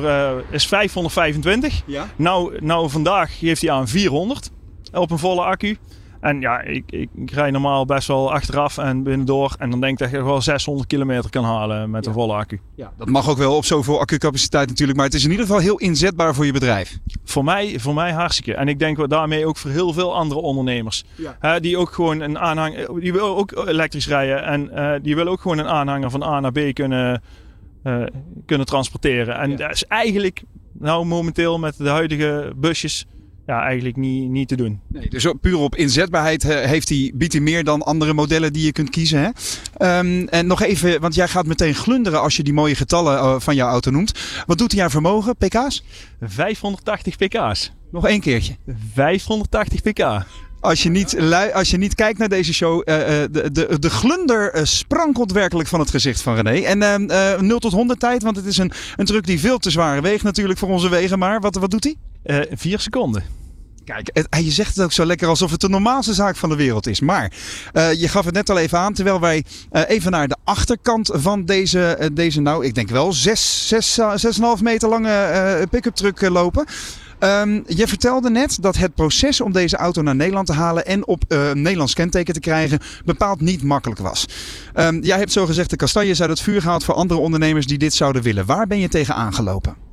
is 525. Ja? Nou, nou, vandaag geeft hij aan 400 op een volle accu. En ja, ik, ik, ik rij normaal best wel achteraf en binnendoor. En dan denk ik dat je wel 600 kilometer kan halen met ja. een volle accu. Ja, dat mag ook wel op zoveel accucapaciteit natuurlijk. Maar het is in ieder geval heel inzetbaar voor je bedrijf. Voor mij, voor mij hartstikke. En ik denk daarmee ook voor heel veel andere ondernemers. Ja. Hè, die ook gewoon een aanhanger, die willen ook elektrisch rijden. En uh, die willen ook gewoon een aanhanger van A naar B kunnen, uh, kunnen transporteren. En ja. dat is eigenlijk nou momenteel met de huidige busjes ja, eigenlijk niet, niet te doen. Nee, dus puur op inzetbaarheid heeft hij, biedt hij meer dan andere modellen die je kunt kiezen. Hè? Um, en nog even, want jij gaat meteen glunderen als je die mooie getallen uh, van jouw auto noemt. Wat doet hij aan vermogen, pk's? 580 pk's. Nog één keertje. 580 pk. Als je, niet, als je niet kijkt naar deze show, uh, de, de, de glunder uh, sprankelt werkelijk van het gezicht van René. En uh, 0 tot 100 tijd, want het is een, een truck die veel te zwaar weegt natuurlijk voor onze wegen. Maar wat, wat doet hij? Uh, vier seconden. Kijk, je zegt het ook zo lekker alsof het de normaalste zaak van de wereld is. Maar uh, je gaf het net al even aan, terwijl wij uh, even naar de achterkant van deze, deze nou, ik denk wel 6,5 meter lange pick-up truck lopen. Um, je vertelde net dat het proces om deze auto naar Nederland te halen en op uh, Nederlands kenteken te krijgen bepaald niet makkelijk was. Um, jij hebt zogezegd de kastanjes uit het vuur gehaald voor andere ondernemers die dit zouden willen. Waar ben je tegen aangelopen?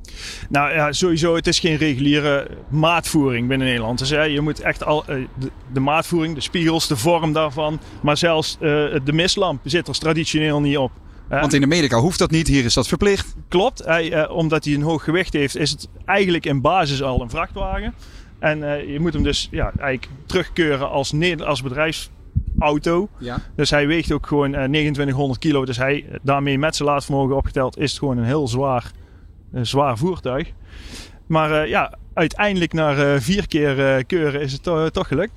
Nou ja, sowieso, het is geen reguliere maatvoering binnen Nederland. Dus hè, je moet echt al eh, de, de maatvoering, de spiegels, de vorm daarvan, maar zelfs eh, de mislamp zit er traditioneel niet op. Hè. Want in Amerika hoeft dat niet, hier is dat verplicht. Klopt, hij, eh, omdat hij een hoog gewicht heeft, is het eigenlijk in basis al een vrachtwagen. En eh, je moet hem dus ja, eigenlijk terugkeuren als, bedrijfsauto. Ja. Dus hij weegt ook gewoon eh, 2900 kilo. Dus hij, daarmee met zijn laadvermogen opgeteld, is het gewoon een heel zwaar, zwaar voertuig. Maar eh, ja, uiteindelijk na eh, vier keer eh, keuren is het to- toch gelukt.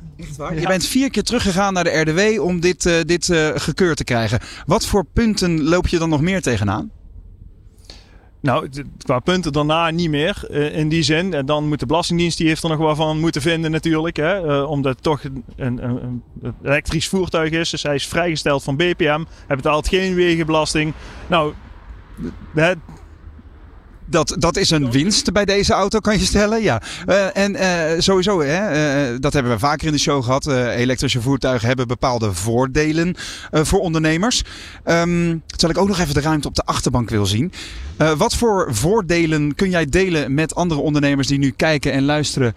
Je bent vier keer teruggegaan naar de RDW om dit, eh, dit eh, gekeurd te krijgen. Wat voor punten loop je dan nog meer tegenaan? Nou, qua punten daarna niet meer eh, in die zin. En dan moet de Belastingdienst, die heeft er nog wel van moeten vinden natuurlijk. Hè, eh, omdat het toch een, een, een elektrisch voertuig is. Dus hij is vrijgesteld van BPM. Hij betaalt geen wegenbelasting. Nou, hè, Dat, dat is een winst bij deze auto, kan je stellen. Ja. Eh, en eh, sowieso, hè, eh, dat hebben we vaker in de show gehad. Eh, elektrische voertuigen hebben bepaalde voordelen voor ondernemers. Ehm, terwijl ik ook nog even de ruimte op de achterbank wil zien. Wat voor voordelen kun jij delen met andere ondernemers die nu kijken en luisteren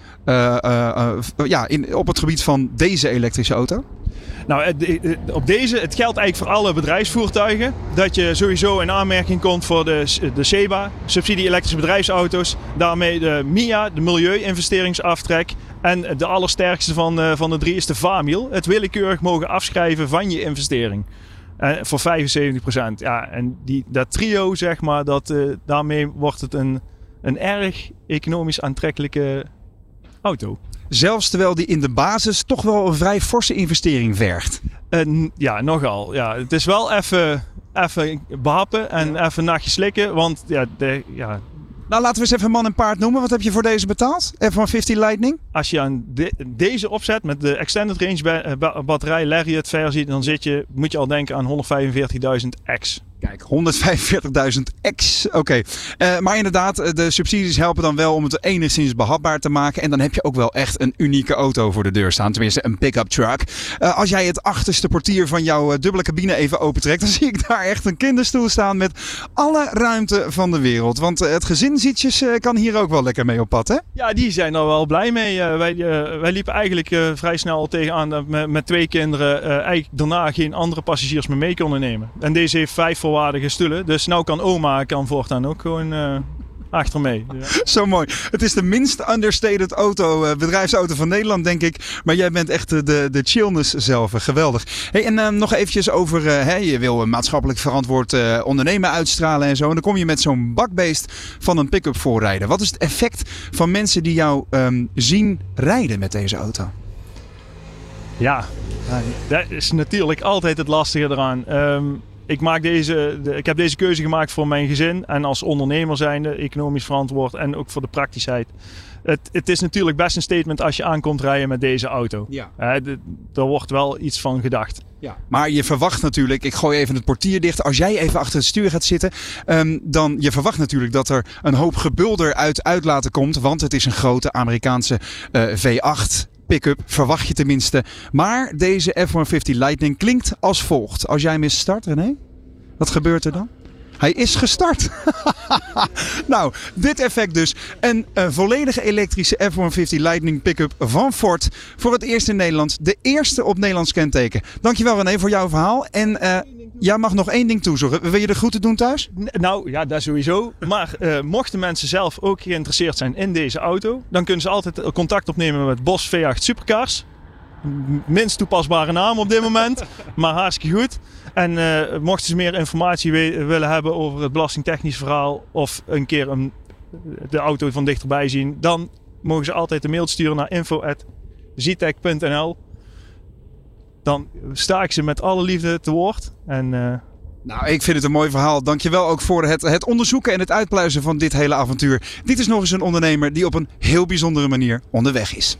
ja, in, op het gebied van deze elektrische auto? Nou, op deze, het geldt eigenlijk voor alle bedrijfsvoertuigen. Dat je sowieso in aanmerking komt voor de, de SEBA, subsidie elektrische bedrijfsauto's. Daarmee de MIA, de milieu-investeringsaftrek. En de allersterkste van, eh, van de drie is de VAMIL. Het willekeurig mogen afschrijven van je investering. Eh, voor 75%. Ja, en die, dat trio, zeg maar, dat, eh, daarmee wordt het een, een erg economisch aantrekkelijke auto. Zelfs terwijl die in de basis toch wel een vrij forse investering vergt. Ja, nogal. Ja, het is wel even, even behappen en even nachtje slikken. Want ja, de, ja, Nou, laten we eens even man en paard noemen. Wat heb je voor deze betaald? F-150 Lightning? als je aan de- deze opzet met de extended range ba- ba- batterij Lariat versie, dan zit je, moet je al denken aan 145.000 X. Kijk, 145.000 ex. Oké. Eh, maar inderdaad, eh, de subsidies helpen dan wel om het enigszins behapbaar te maken. En dan heb je ook wel echt een unieke auto voor de deur staan. Tenminste, een pick-up truck. Eh, als jij het achterste portier van jouw dubbele cabine even opentrekt, [LAUGHS] dan zie ik daar echt een kinderstoel staan met alle ruimte van de wereld. Want het gezin zietjes kan hier ook wel lekker mee op pad, hè? Ja, die zijn er wel blij mee. Wij, wij liepen eigenlijk vrij snel tegenaan dat met, met twee kinderen eigenlijk daarna geen andere passagiers meer mee konden nemen. En deze heeft vijf volwaardige stoelen. Dus nou kan oma kan voortaan ook gewoon eh, achter mee. Ja. [LAUGHS] Zo mooi. Het is de minst understated auto, eh, bedrijfsauto van Nederland, denk ik. Maar jij bent echt de, de chillness zelf. Eh, Geweldig. Hey, en eh, nog eventjes over, hè, je wil maatschappelijk verantwoord ondernemen uitstralen en zo. En dan kom je met zo'n bakbeest van een pick-up voorrijden. Wat is het effect van mensen die jou ehm, zien rijden met deze auto? Ja, dat is natuurlijk altijd het lastige eraan. Ehm, ik, maak deze, de- ik heb deze keuze gemaakt voor mijn gezin en als ondernemer zijnde, economisch verantwoord en ook voor de praktischheid. Het, het is natuurlijk best een statement als je aankomt rijden met deze auto. Ja. Hè, de- er wordt wel iets van gedacht. Ja. Maar je verwacht natuurlijk, ik gooi even het portier dicht. Als jij even achter het stuur gaat zitten, ehm, dan je verwacht natuurlijk dat er een hoop gebulder uit uitlaten komt. Want het is een grote Amerikaanse eh, V8 pick-up, verwacht je tenminste. Maar deze F-150 Lightning klinkt als volgt. Als jij hem start, René, wat gebeurt er dan? Hij is gestart. [LAUGHS] nou, dit effect dus. Een eh, volledige elektrische F-150 Lightning pick-up van Ford. Voor het eerst in Nederland. De eerste op Nederlands kenteken. Dankjewel René voor jouw verhaal. En eh, jij mag nog één ding toezoeken. Wil je de groeten doen thuis? Nou ja, dat sowieso. Maar eh, mochten mensen zelf ook geïnteresseerd zijn in deze auto, dan kunnen ze altijd contact opnemen met Bos V8 Supercars. Minst toepasbare naam op dit moment, [LAUGHS] maar hartstikke goed. En eh, mochten ze meer informatie willen hebben over het belastingtechnisch verhaal of een keer een, de auto van dichterbij zien, dan mogen ze altijd een mail sturen naar info.zitec.nl. Dan sta ik ze met alle liefde te woord. En eh, Nou, ik vind het een mooi verhaal. Dankjewel ook voor het, het onderzoeken en het uitpluizen van dit hele avontuur. Dit is nog eens een ondernemer die op een heel bijzondere manier onderweg is.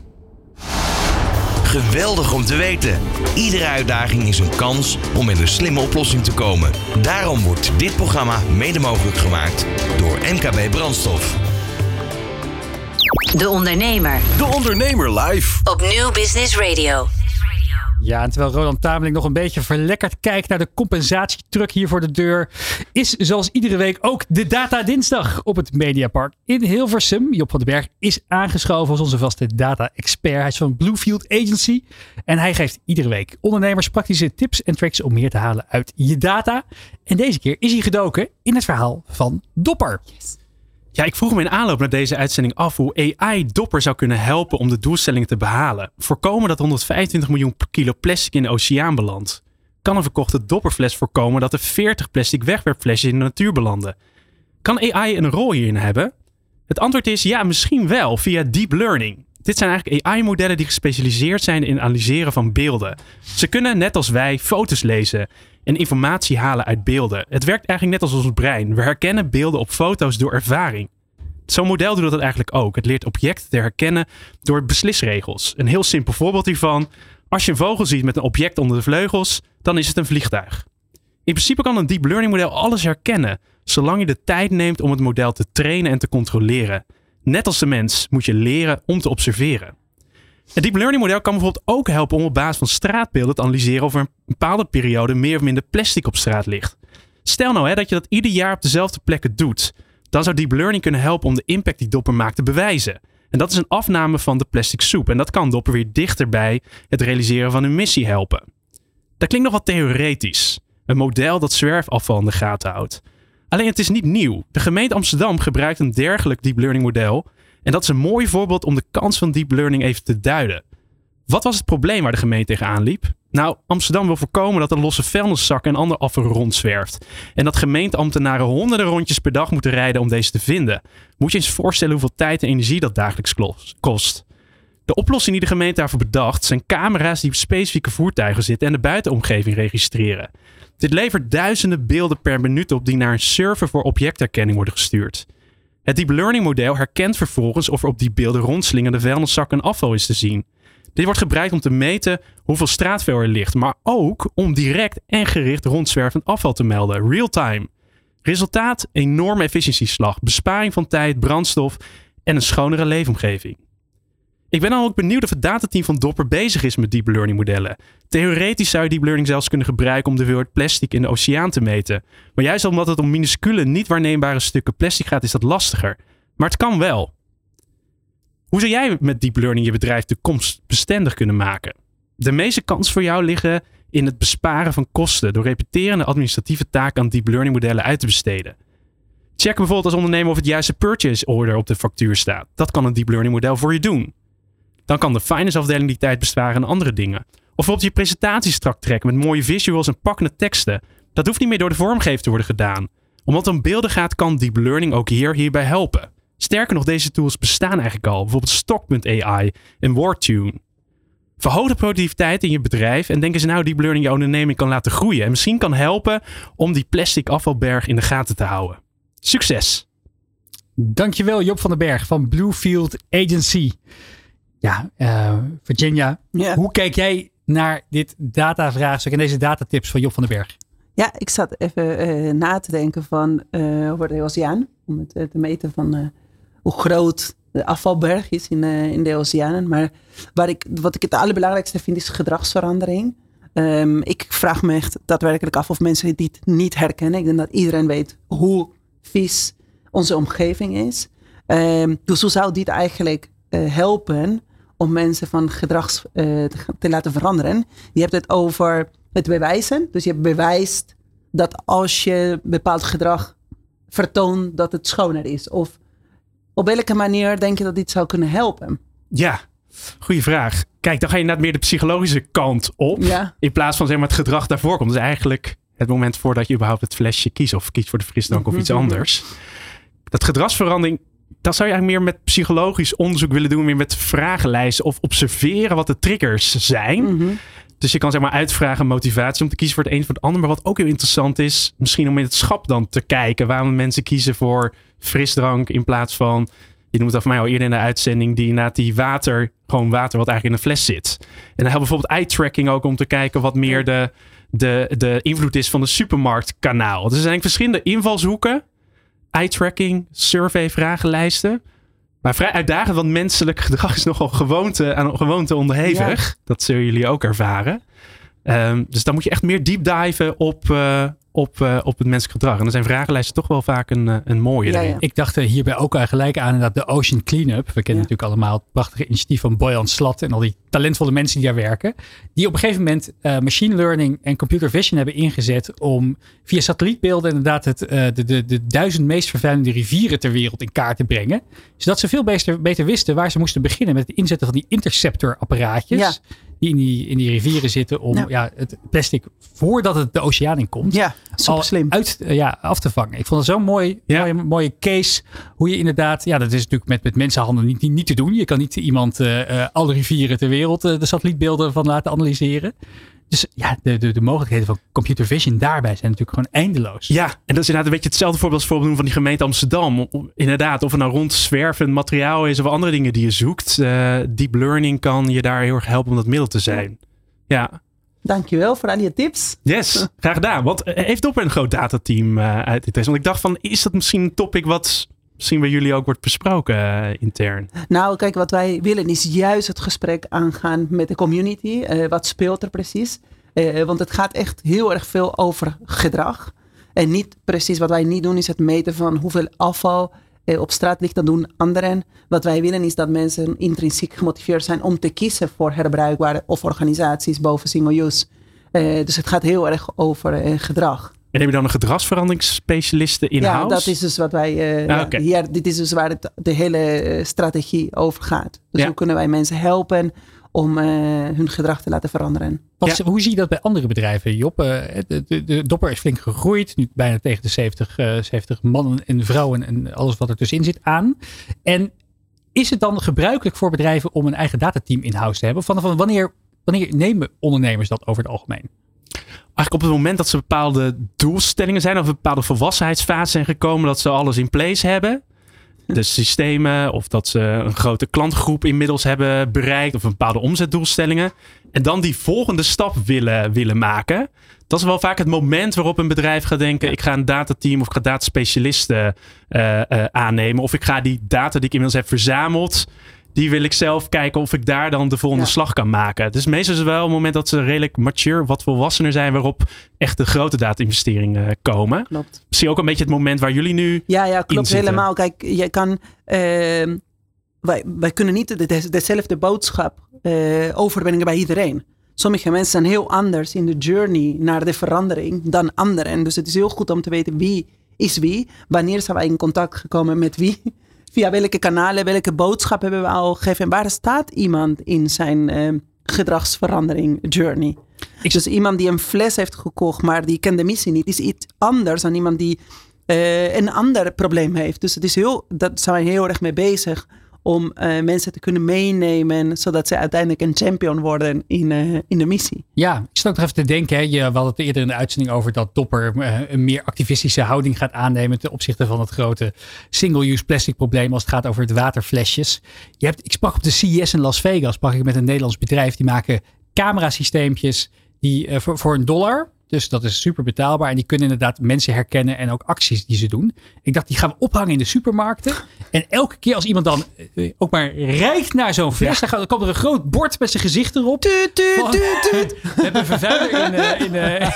Geweldig om te weten. Iedere uitdaging is een kans om met een slimme oplossing te komen. Daarom wordt dit programma mede mogelijk gemaakt door MKB Brandstof. De Ondernemer De Ondernemer live. op Nieuw Business Radio. Ja, en terwijl Roland Tameling nog een beetje verlekkerd kijkt naar de compensatietruck hier voor de deur, is zoals iedere week ook de Data Dinsdag op het Mediapark in Hilversum. Job van den Berg is aangeschoven als onze vaste data-expert. Hij is van Bluefield Agency en hij geeft iedere week ondernemers praktische tips en tricks om meer te halen uit je data. En deze keer is hij gedoken in het verhaal van Dopper. Ja, ik vroeg me in aanloop naar deze uitzending af hoe AI Dopper zou kunnen helpen om de doelstellingen te behalen. Voorkomen dat 125 miljoen kilo plastic in de oceaan belandt. Kan een verkochte dopperfles voorkomen dat er 40 plastic wegwerpflesjes in de natuur belanden? Kan AI een rol hierin hebben? Het antwoord is ja, misschien wel, via deep learning. Dit zijn eigenlijk AI-modellen die gespecialiseerd zijn in analyseren van beelden. Ze kunnen, net als wij, foto's lezen en informatie halen uit beelden. Het werkt eigenlijk net als ons brein. We herkennen beelden op foto's door ervaring. Zo'n model doet dat eigenlijk ook. Het leert objecten te herkennen door beslisregels. Een heel simpel voorbeeld hiervan. Als je een vogel ziet met een object onder de vleugels, dan is het een vliegtuig. In principe kan een deep learning model alles herkennen, zolang je de tijd neemt om het model te trainen en te controleren. Net als de mens moet je leren om te observeren. Het deep learning model kan bijvoorbeeld ook helpen om op basis van straatbeelden te analyseren of er een bepaalde periode meer of minder plastic op straat ligt. Stel nou hè, dat je dat ieder jaar op dezelfde plekken doet. Dan zou deep learning kunnen helpen om de impact die Dopper maakt te bewijzen. En dat is een afname van de plastic soep. En dat kan Dopper weer dichter bij het realiseren van hun missie helpen. Dat klinkt nog wat theoretisch. Een model dat zwerfafval in de gaten houdt. Alleen het is niet nieuw. De gemeente Amsterdam gebruikt een dergelijk deep learning model. En dat is een mooi voorbeeld om de kans van deep learning even te duiden. Wat was het probleem waar de gemeente tegenaan liep? Nou, Amsterdam wil voorkomen dat er losse vuilniszakken en ander afval rondzwerft. En dat gemeenteambtenaren honderden rondjes per dag moeten rijden om deze te vinden. Moet je eens voorstellen hoeveel tijd en energie dat dagelijks kost. De oplossing die de gemeente daarvoor bedacht zijn camera's die op specifieke voertuigen zitten en de buitenomgeving registreren. Dit levert duizenden beelden per minuut op die naar een server voor objectherkenning worden gestuurd. Het deep learning model herkent vervolgens of er op die beelden rondslingende vuilniszakken en afval is te zien. Dit wordt gebruikt om te meten hoeveel straatvuil er ligt, maar ook om direct en gericht rondzwervend afval te melden, real time. Resultaat: enorme efficiëntieslag, besparing van tijd, brandstof en een schonere leefomgeving. Ik ben dan ook benieuwd of het datateam van Dopper bezig is met deep learning modellen. Theoretisch zou je deep learning zelfs kunnen gebruiken om de hoeveelheid plastic in de oceaan te meten. Maar juist omdat het om minuscule, niet waarneembare stukken plastic gaat, is dat lastiger. Maar het kan wel. Hoe zou jij met deep learning je bedrijf toekomstbestendig kunnen maken? De meeste kans voor jou liggen in het besparen van kosten door repeterende administratieve taken aan deep learning modellen uit te besteden. Check bijvoorbeeld als ondernemer of het juiste purchase order op de factuur staat. Dat kan een deep learning model voor je doen. Dan kan de finance afdeling die tijd besparen aan andere dingen. Of bijvoorbeeld je presentatie strak trekken met mooie visuals en pakkende teksten. Dat hoeft niet meer door de vormgever te worden gedaan. Omdat het om beelden gaat, kan deep learning ook hier hierbij helpen. Sterker nog, deze tools bestaan eigenlijk al. Bijvoorbeeld Stock.ai en WordTune. Verhoog de productiviteit in je bedrijf en denk eens nou deep learning je onderneming kan laten groeien. En misschien kan helpen om die plastic afvalberg in de gaten te houden. Succes! Dankjewel Job van den Berg van Bluefield Agency. Ja, uh, Virginia, hoe kijk jij naar dit datavraagstuk en deze datatips van Job van den Berg? Ja, ik zat even uh, na te denken van uh, over de oceaan. Om het te meten van hoe groot de afvalberg is in, in de oceanen. Maar waar ik, wat ik het allerbelangrijkste vind is gedragsverandering. Um, ik vraag me echt daadwerkelijk af of mensen dit niet herkennen. Ik denk dat iedereen weet hoe vies onze omgeving is. Um, dus hoe zou dit eigenlijk helpen om mensen van gedrag uh, te, te, laten veranderen. Je hebt het over het bewijzen. Dus je bewijst dat als je bepaald gedrag vertoont, dat het schoner is. Of op welke manier denk je dat dit zou kunnen helpen? Ja, goede vraag. Kijk, dan ga je net meer de psychologische kant op. Ja. In plaats van zeg maar, het gedrag daarvoor komt. Dus eigenlijk het moment voordat je überhaupt het flesje kiest. Of kiest voor de frisdrank of iets mhm. anders. Dat gedragsverandering dat zou je eigenlijk meer met psychologisch onderzoek willen doen. Meer met vragenlijsten of observeren wat de triggers zijn. Mhm. Dus je kan zeg maar uitvragen motivatie om te kiezen voor het een of het ander. Maar wat ook heel interessant is, misschien om in het schap dan te kijken waarom mensen kiezen voor frisdrank in plaats van, je noemt dat voor mij al eerder in de uitzending, die na die water, gewoon water wat eigenlijk in een fles zit. En dan helpt bijvoorbeeld eye tracking ook om te kijken wat meer de, de, de invloed is van de supermarktkanaal. Dus er zijn verschillende invalshoeken eye-tracking, survey, vragenlijsten. Maar vrij uitdagend, want menselijk gedrag is nogal gewoonte, aan gewoonte onderhevig. Dat zullen jullie ook ervaren. Ehm, dus dan moet je echt meer deep diven op, uh, op, uh, op het menselijk gedrag. En dan zijn vragenlijsten toch wel vaak een, uh, een mooie. Ja, ja. Ik dacht hierbij ook al gelijk aan dat de Ocean Cleanup. We kennen natuurlijk allemaal het prachtige initiatief van Boyan Slat en al die talentvolle mensen die daar werken. Die op een gegeven moment machine learning en computer vision hebben ingezet om via satellietbeelden inderdaad het, de, de, de duizend meest vervuilende rivieren ter wereld in kaart te brengen. Zodat ze veel beter, beter wisten waar ze moesten beginnen met het inzetten van die interceptor-apparaatjes. Ja die in die, in die rivieren zitten om ja. ja het plastic voordat het de oceaan in komt. Ja, super slim. Uit, ja, af te vangen. Ik vond het zo'n mooi, ja. mooie, mooie case. Hoe je inderdaad, ja, dat is natuurlijk met, met mensenhanden niet, niet, niet te doen. Je kan niet iemand uh, alle rivieren ter wereld uh, de satellietbeelden van laten analyseren. Dus ja, de, de, de mogelijkheden van computer vision daarbij zijn natuurlijk gewoon eindeloos. Ja, en dat is inderdaad een beetje hetzelfde voorbeeld als voorbeeld van die gemeente Amsterdam. Inderdaad, of het nou rond zwervend materiaal is of andere dingen die je zoekt. Uh, deep learning kan je daar heel erg helpen om dat middel te zijn. Ja. Dankjewel voor al je tips. Yes, [LAUGHS] graag gedaan. Want heeft Dopper een groot datateam uh, uit dit Want ik dacht van, is dat misschien een topic wat misschien bij jullie ook wordt besproken uh, intern? Nou, kijk, wat wij willen is juist het gesprek aangaan met de community. Uh, wat speelt er precies? Uh, want het gaat echt heel erg veel over gedrag. En niet precies wat wij niet doen, is het meten van hoeveel afval op straat ligt. Dat doen anderen. Wat wij willen is dat mensen intrinsiek gemotiveerd zijn om te kiezen voor herbruikbare of organisaties boven single use. dus het gaat heel erg over gedrag. En heb je dan een gedragsveranderingsspecialiste in ja, house? Ja, dat is dus wat wij. Uh, ah, okay. ja, hier, dit is dus waar het, de hele strategie over gaat. Dus ja. hoe kunnen wij mensen helpen om uh, hun gedrag te laten veranderen? Wat, ja. Hoe zie je dat bij andere bedrijven, Job? Uh, de, de, de, Dopper is flink gegroeid. Nu bijna tegen de 70, 70 mannen en vrouwen en alles wat er tussenin zit aan. En is het dan gebruikelijk voor bedrijven om een eigen datateam in-house te hebben? Van, van wanneer, wanneer nemen ondernemers dat over het algemeen? Eigenlijk op het moment dat ze bepaalde doelstellingen zijn of een bepaalde volwassenheidsfase zijn gekomen, dat ze alles in place hebben. De systemen of dat ze een grote klantgroep inmiddels hebben bereikt of een bepaalde omzetdoelstellingen. En dan die volgende stap willen, willen maken. Dat is wel vaak het moment waarop een bedrijf gaat denken: ik ga een datateam of ik ga dataspecialisten uh, uh, aannemen. Of ik ga die data die ik inmiddels heb verzameld die wil ik zelf kijken of ik daar dan de volgende ja. slag kan maken. Dus meestal is het wel een moment dat ze redelijk mature, wat volwassener zijn, waarop echt de grote data-investeringen komen. Klopt. Misschien ook een beetje het moment waar jullie nu. Ja, ja klopt helemaal. Kijk, je kan. Uh, wij, wij kunnen niet de, dezelfde boodschap uh, overbrengen bij iedereen. Sommige mensen zijn heel anders in de journey naar de verandering dan anderen. Dus het is heel goed om te weten wie is wie. Wanneer zijn wij in contact gekomen met wie via welke kanalen, welke boodschap hebben we al gegeven? En waar staat iemand in zijn uh, gedragsverandering journey? Ik... Dus iemand die een fles heeft gekocht, maar die kent de missie niet, is iets anders dan iemand die uh, een ander probleem heeft. Dus het is heel, dat zijn we heel erg mee bezig om uh, mensen te kunnen meenemen, zodat ze uiteindelijk een champion worden in, uh, in de missie. Ja, ik zat ook nog even te denken, hè, je, hadden het eerder in de uitzending over dat Dopper uh, een meer activistische houding gaat aannemen ten opzichte van het grote single-use plastic probleem als het gaat over het waterflesjes. Je hebt, ik sprak op de CES in Las Vegas, sprak ik met een Nederlands bedrijf, die maken camerasysteempjes die voor, voor een dollar dus dat is super betaalbaar. En die kunnen inderdaad mensen herkennen en ook acties die ze doen. Ik dacht, die gaan we ophangen in de supermarkten. En elke keer als iemand dan uh, ook maar rijdt naar zo'n fles, ja. dan, komt er een groot bord met zijn gezicht erop. Tuut, tuut, van, tuut, tuut. [LAUGHS] We hebben een vervuiler in... Uh, in [LAUGHS] uh,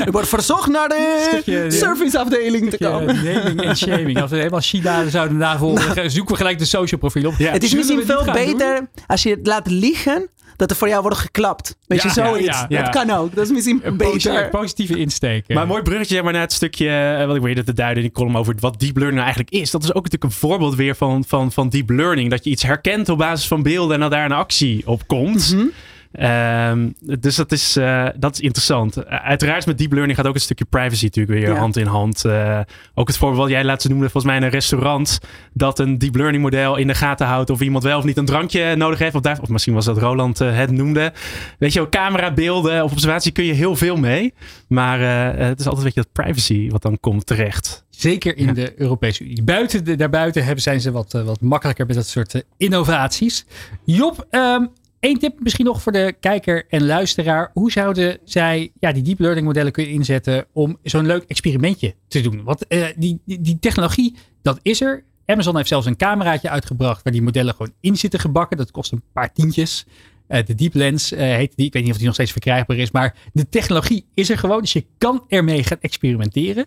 [LAUGHS] er wordt verzocht naar de serviceafdeling te komen. Naming en shaming. Als we helemaal China zouden navolgen, zoeken we gelijk de social profiel op. Ja. Het is misschien veel beter doen? als je het laat liggen dat er voor jou wordt geklapt. Weet ja, je, zoiets. Ja, ja, dat kan ook. Dat is misschien een beter. Positieve insteek. Maar een mooi bruggetje maar naar het stukje, wat ik weet te duiden in die column over wat deep learning nou eigenlijk is. Dat is ook natuurlijk een voorbeeld weer van, van, van deep learning. Dat je iets herkent op basis van beelden en dat daar een actie op komt. Mm -hmm. Um, dus dat is, uh, dat is interessant. uiteraard met deep learning gaat ook een stukje privacy natuurlijk weer ja. hand in hand. Uh, ook het voorbeeld wat jij laatst noemde, volgens mij in een restaurant, dat een deep learning model in de gaten houdt of iemand wel of niet een drankje nodig heeft. Of, daar, of misschien was dat Roland het noemde. Weet je, camerabeelden of observatie kun je heel veel mee. Maar het is altijd een beetje dat privacy wat dan komt terecht. Zeker in ja. de Europese Unie. Buiten de, daarbuiten hebben, zijn ze wat, wat makkelijker met dat soort innovaties. Job, um, Eén tip misschien nog voor de kijker en luisteraar. Hoe zouden zij ja, die deep learning modellen kunnen inzetten om zo'n leuk experimentje te doen? Want uh, die, die, technologie, dat is er. Amazon heeft zelfs een cameraatje uitgebracht waar die modellen gewoon in zitten gebakken. Dat kost een paar tientjes. Uh, de Deep Lens uh, heet die. Ik weet niet of die nog steeds verkrijgbaar is. Maar de technologie is er gewoon. Dus je kan ermee gaan experimenteren.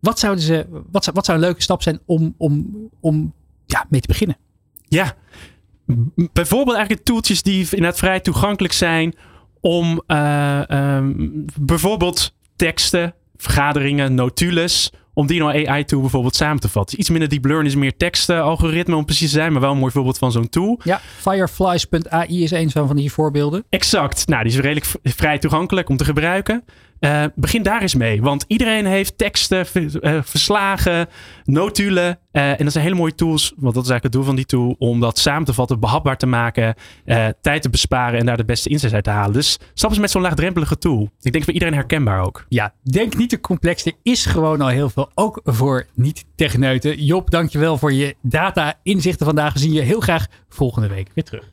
Wat, zouden ze, wat, zou, wat zou een leuke stap zijn om, om, om ja, mee te beginnen? Ja, bijvoorbeeld eigenlijk toeltjes die inderdaad vrij toegankelijk zijn om uh, um, bijvoorbeeld teksten, vergaderingen, notules, om die nou AI-tool bijvoorbeeld samen te vatten. Iets minder deep learning is meer teksten, algoritme om precies te zijn, maar wel een mooi voorbeeld van zo'n tool. Ja, Fireflies.ai is een van die voorbeelden. Exact. Nou, die is redelijk vrij toegankelijk om te gebruiken. Uh, begin daar eens mee. Want iedereen heeft teksten, uh, verslagen, notulen. Uh, en dat zijn hele mooie tools. Want dat is eigenlijk het doel van die tool. Om dat samen te vatten, behapbaar te maken. tijd te besparen en daar de beste inzicht uit te halen. Dus stap eens met zo'n laagdrempelige tool. Ik denk voor iedereen herkenbaar ook. Ja, denk niet te complex. Er is gewoon al heel veel. Ook voor niet-techneuten. Job, dankjewel voor je data-inzichten vandaag. We zien je heel graag volgende week weer terug.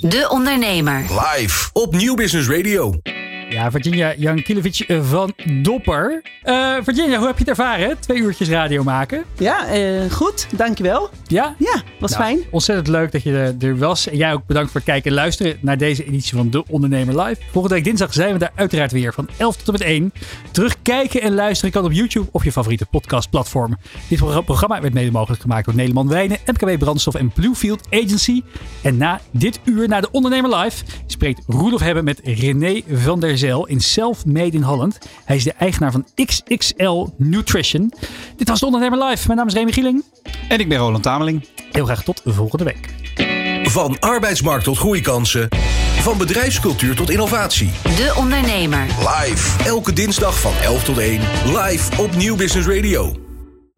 De Ondernemer. Live op Nieuw Business Radio. Ja, Virginia Jankilovic van Dopper. Uh, Virginia, hoe heb je het ervaren? Twee uurtjes radio maken. Ja, uh, goed. Dankjewel. Ja? Ja, was nou, fijn. Ontzettend leuk dat je er was. En jij ook bedankt voor het kijken en luisteren naar deze editie van De Ondernemer Live. Volgende week dinsdag zijn we daar uiteraard weer van 11 tot en met 1. Terugkijken en luisteren kan op YouTube of je favoriete podcastplatform. Dit programma werd mede mogelijk gemaakt door Nederland Wijnen, MKW Brandstof en Bluefield Agency. En na dit uur, naar De Ondernemer Live, spreekt Roelof Hebben met René van der In Self-Made in Holland. Hij is de eigenaar van XXL Nutrition. Dit was de Ondernemer Live. Mijn naam is Remy Gieling. En ik ben Roland Tameling. Heel graag tot volgende week. Van arbeidsmarkt tot groeikansen. Van bedrijfscultuur tot innovatie. De Ondernemer. Live. Elke dinsdag van 11 tot 1. Live op Nieuw Business Radio.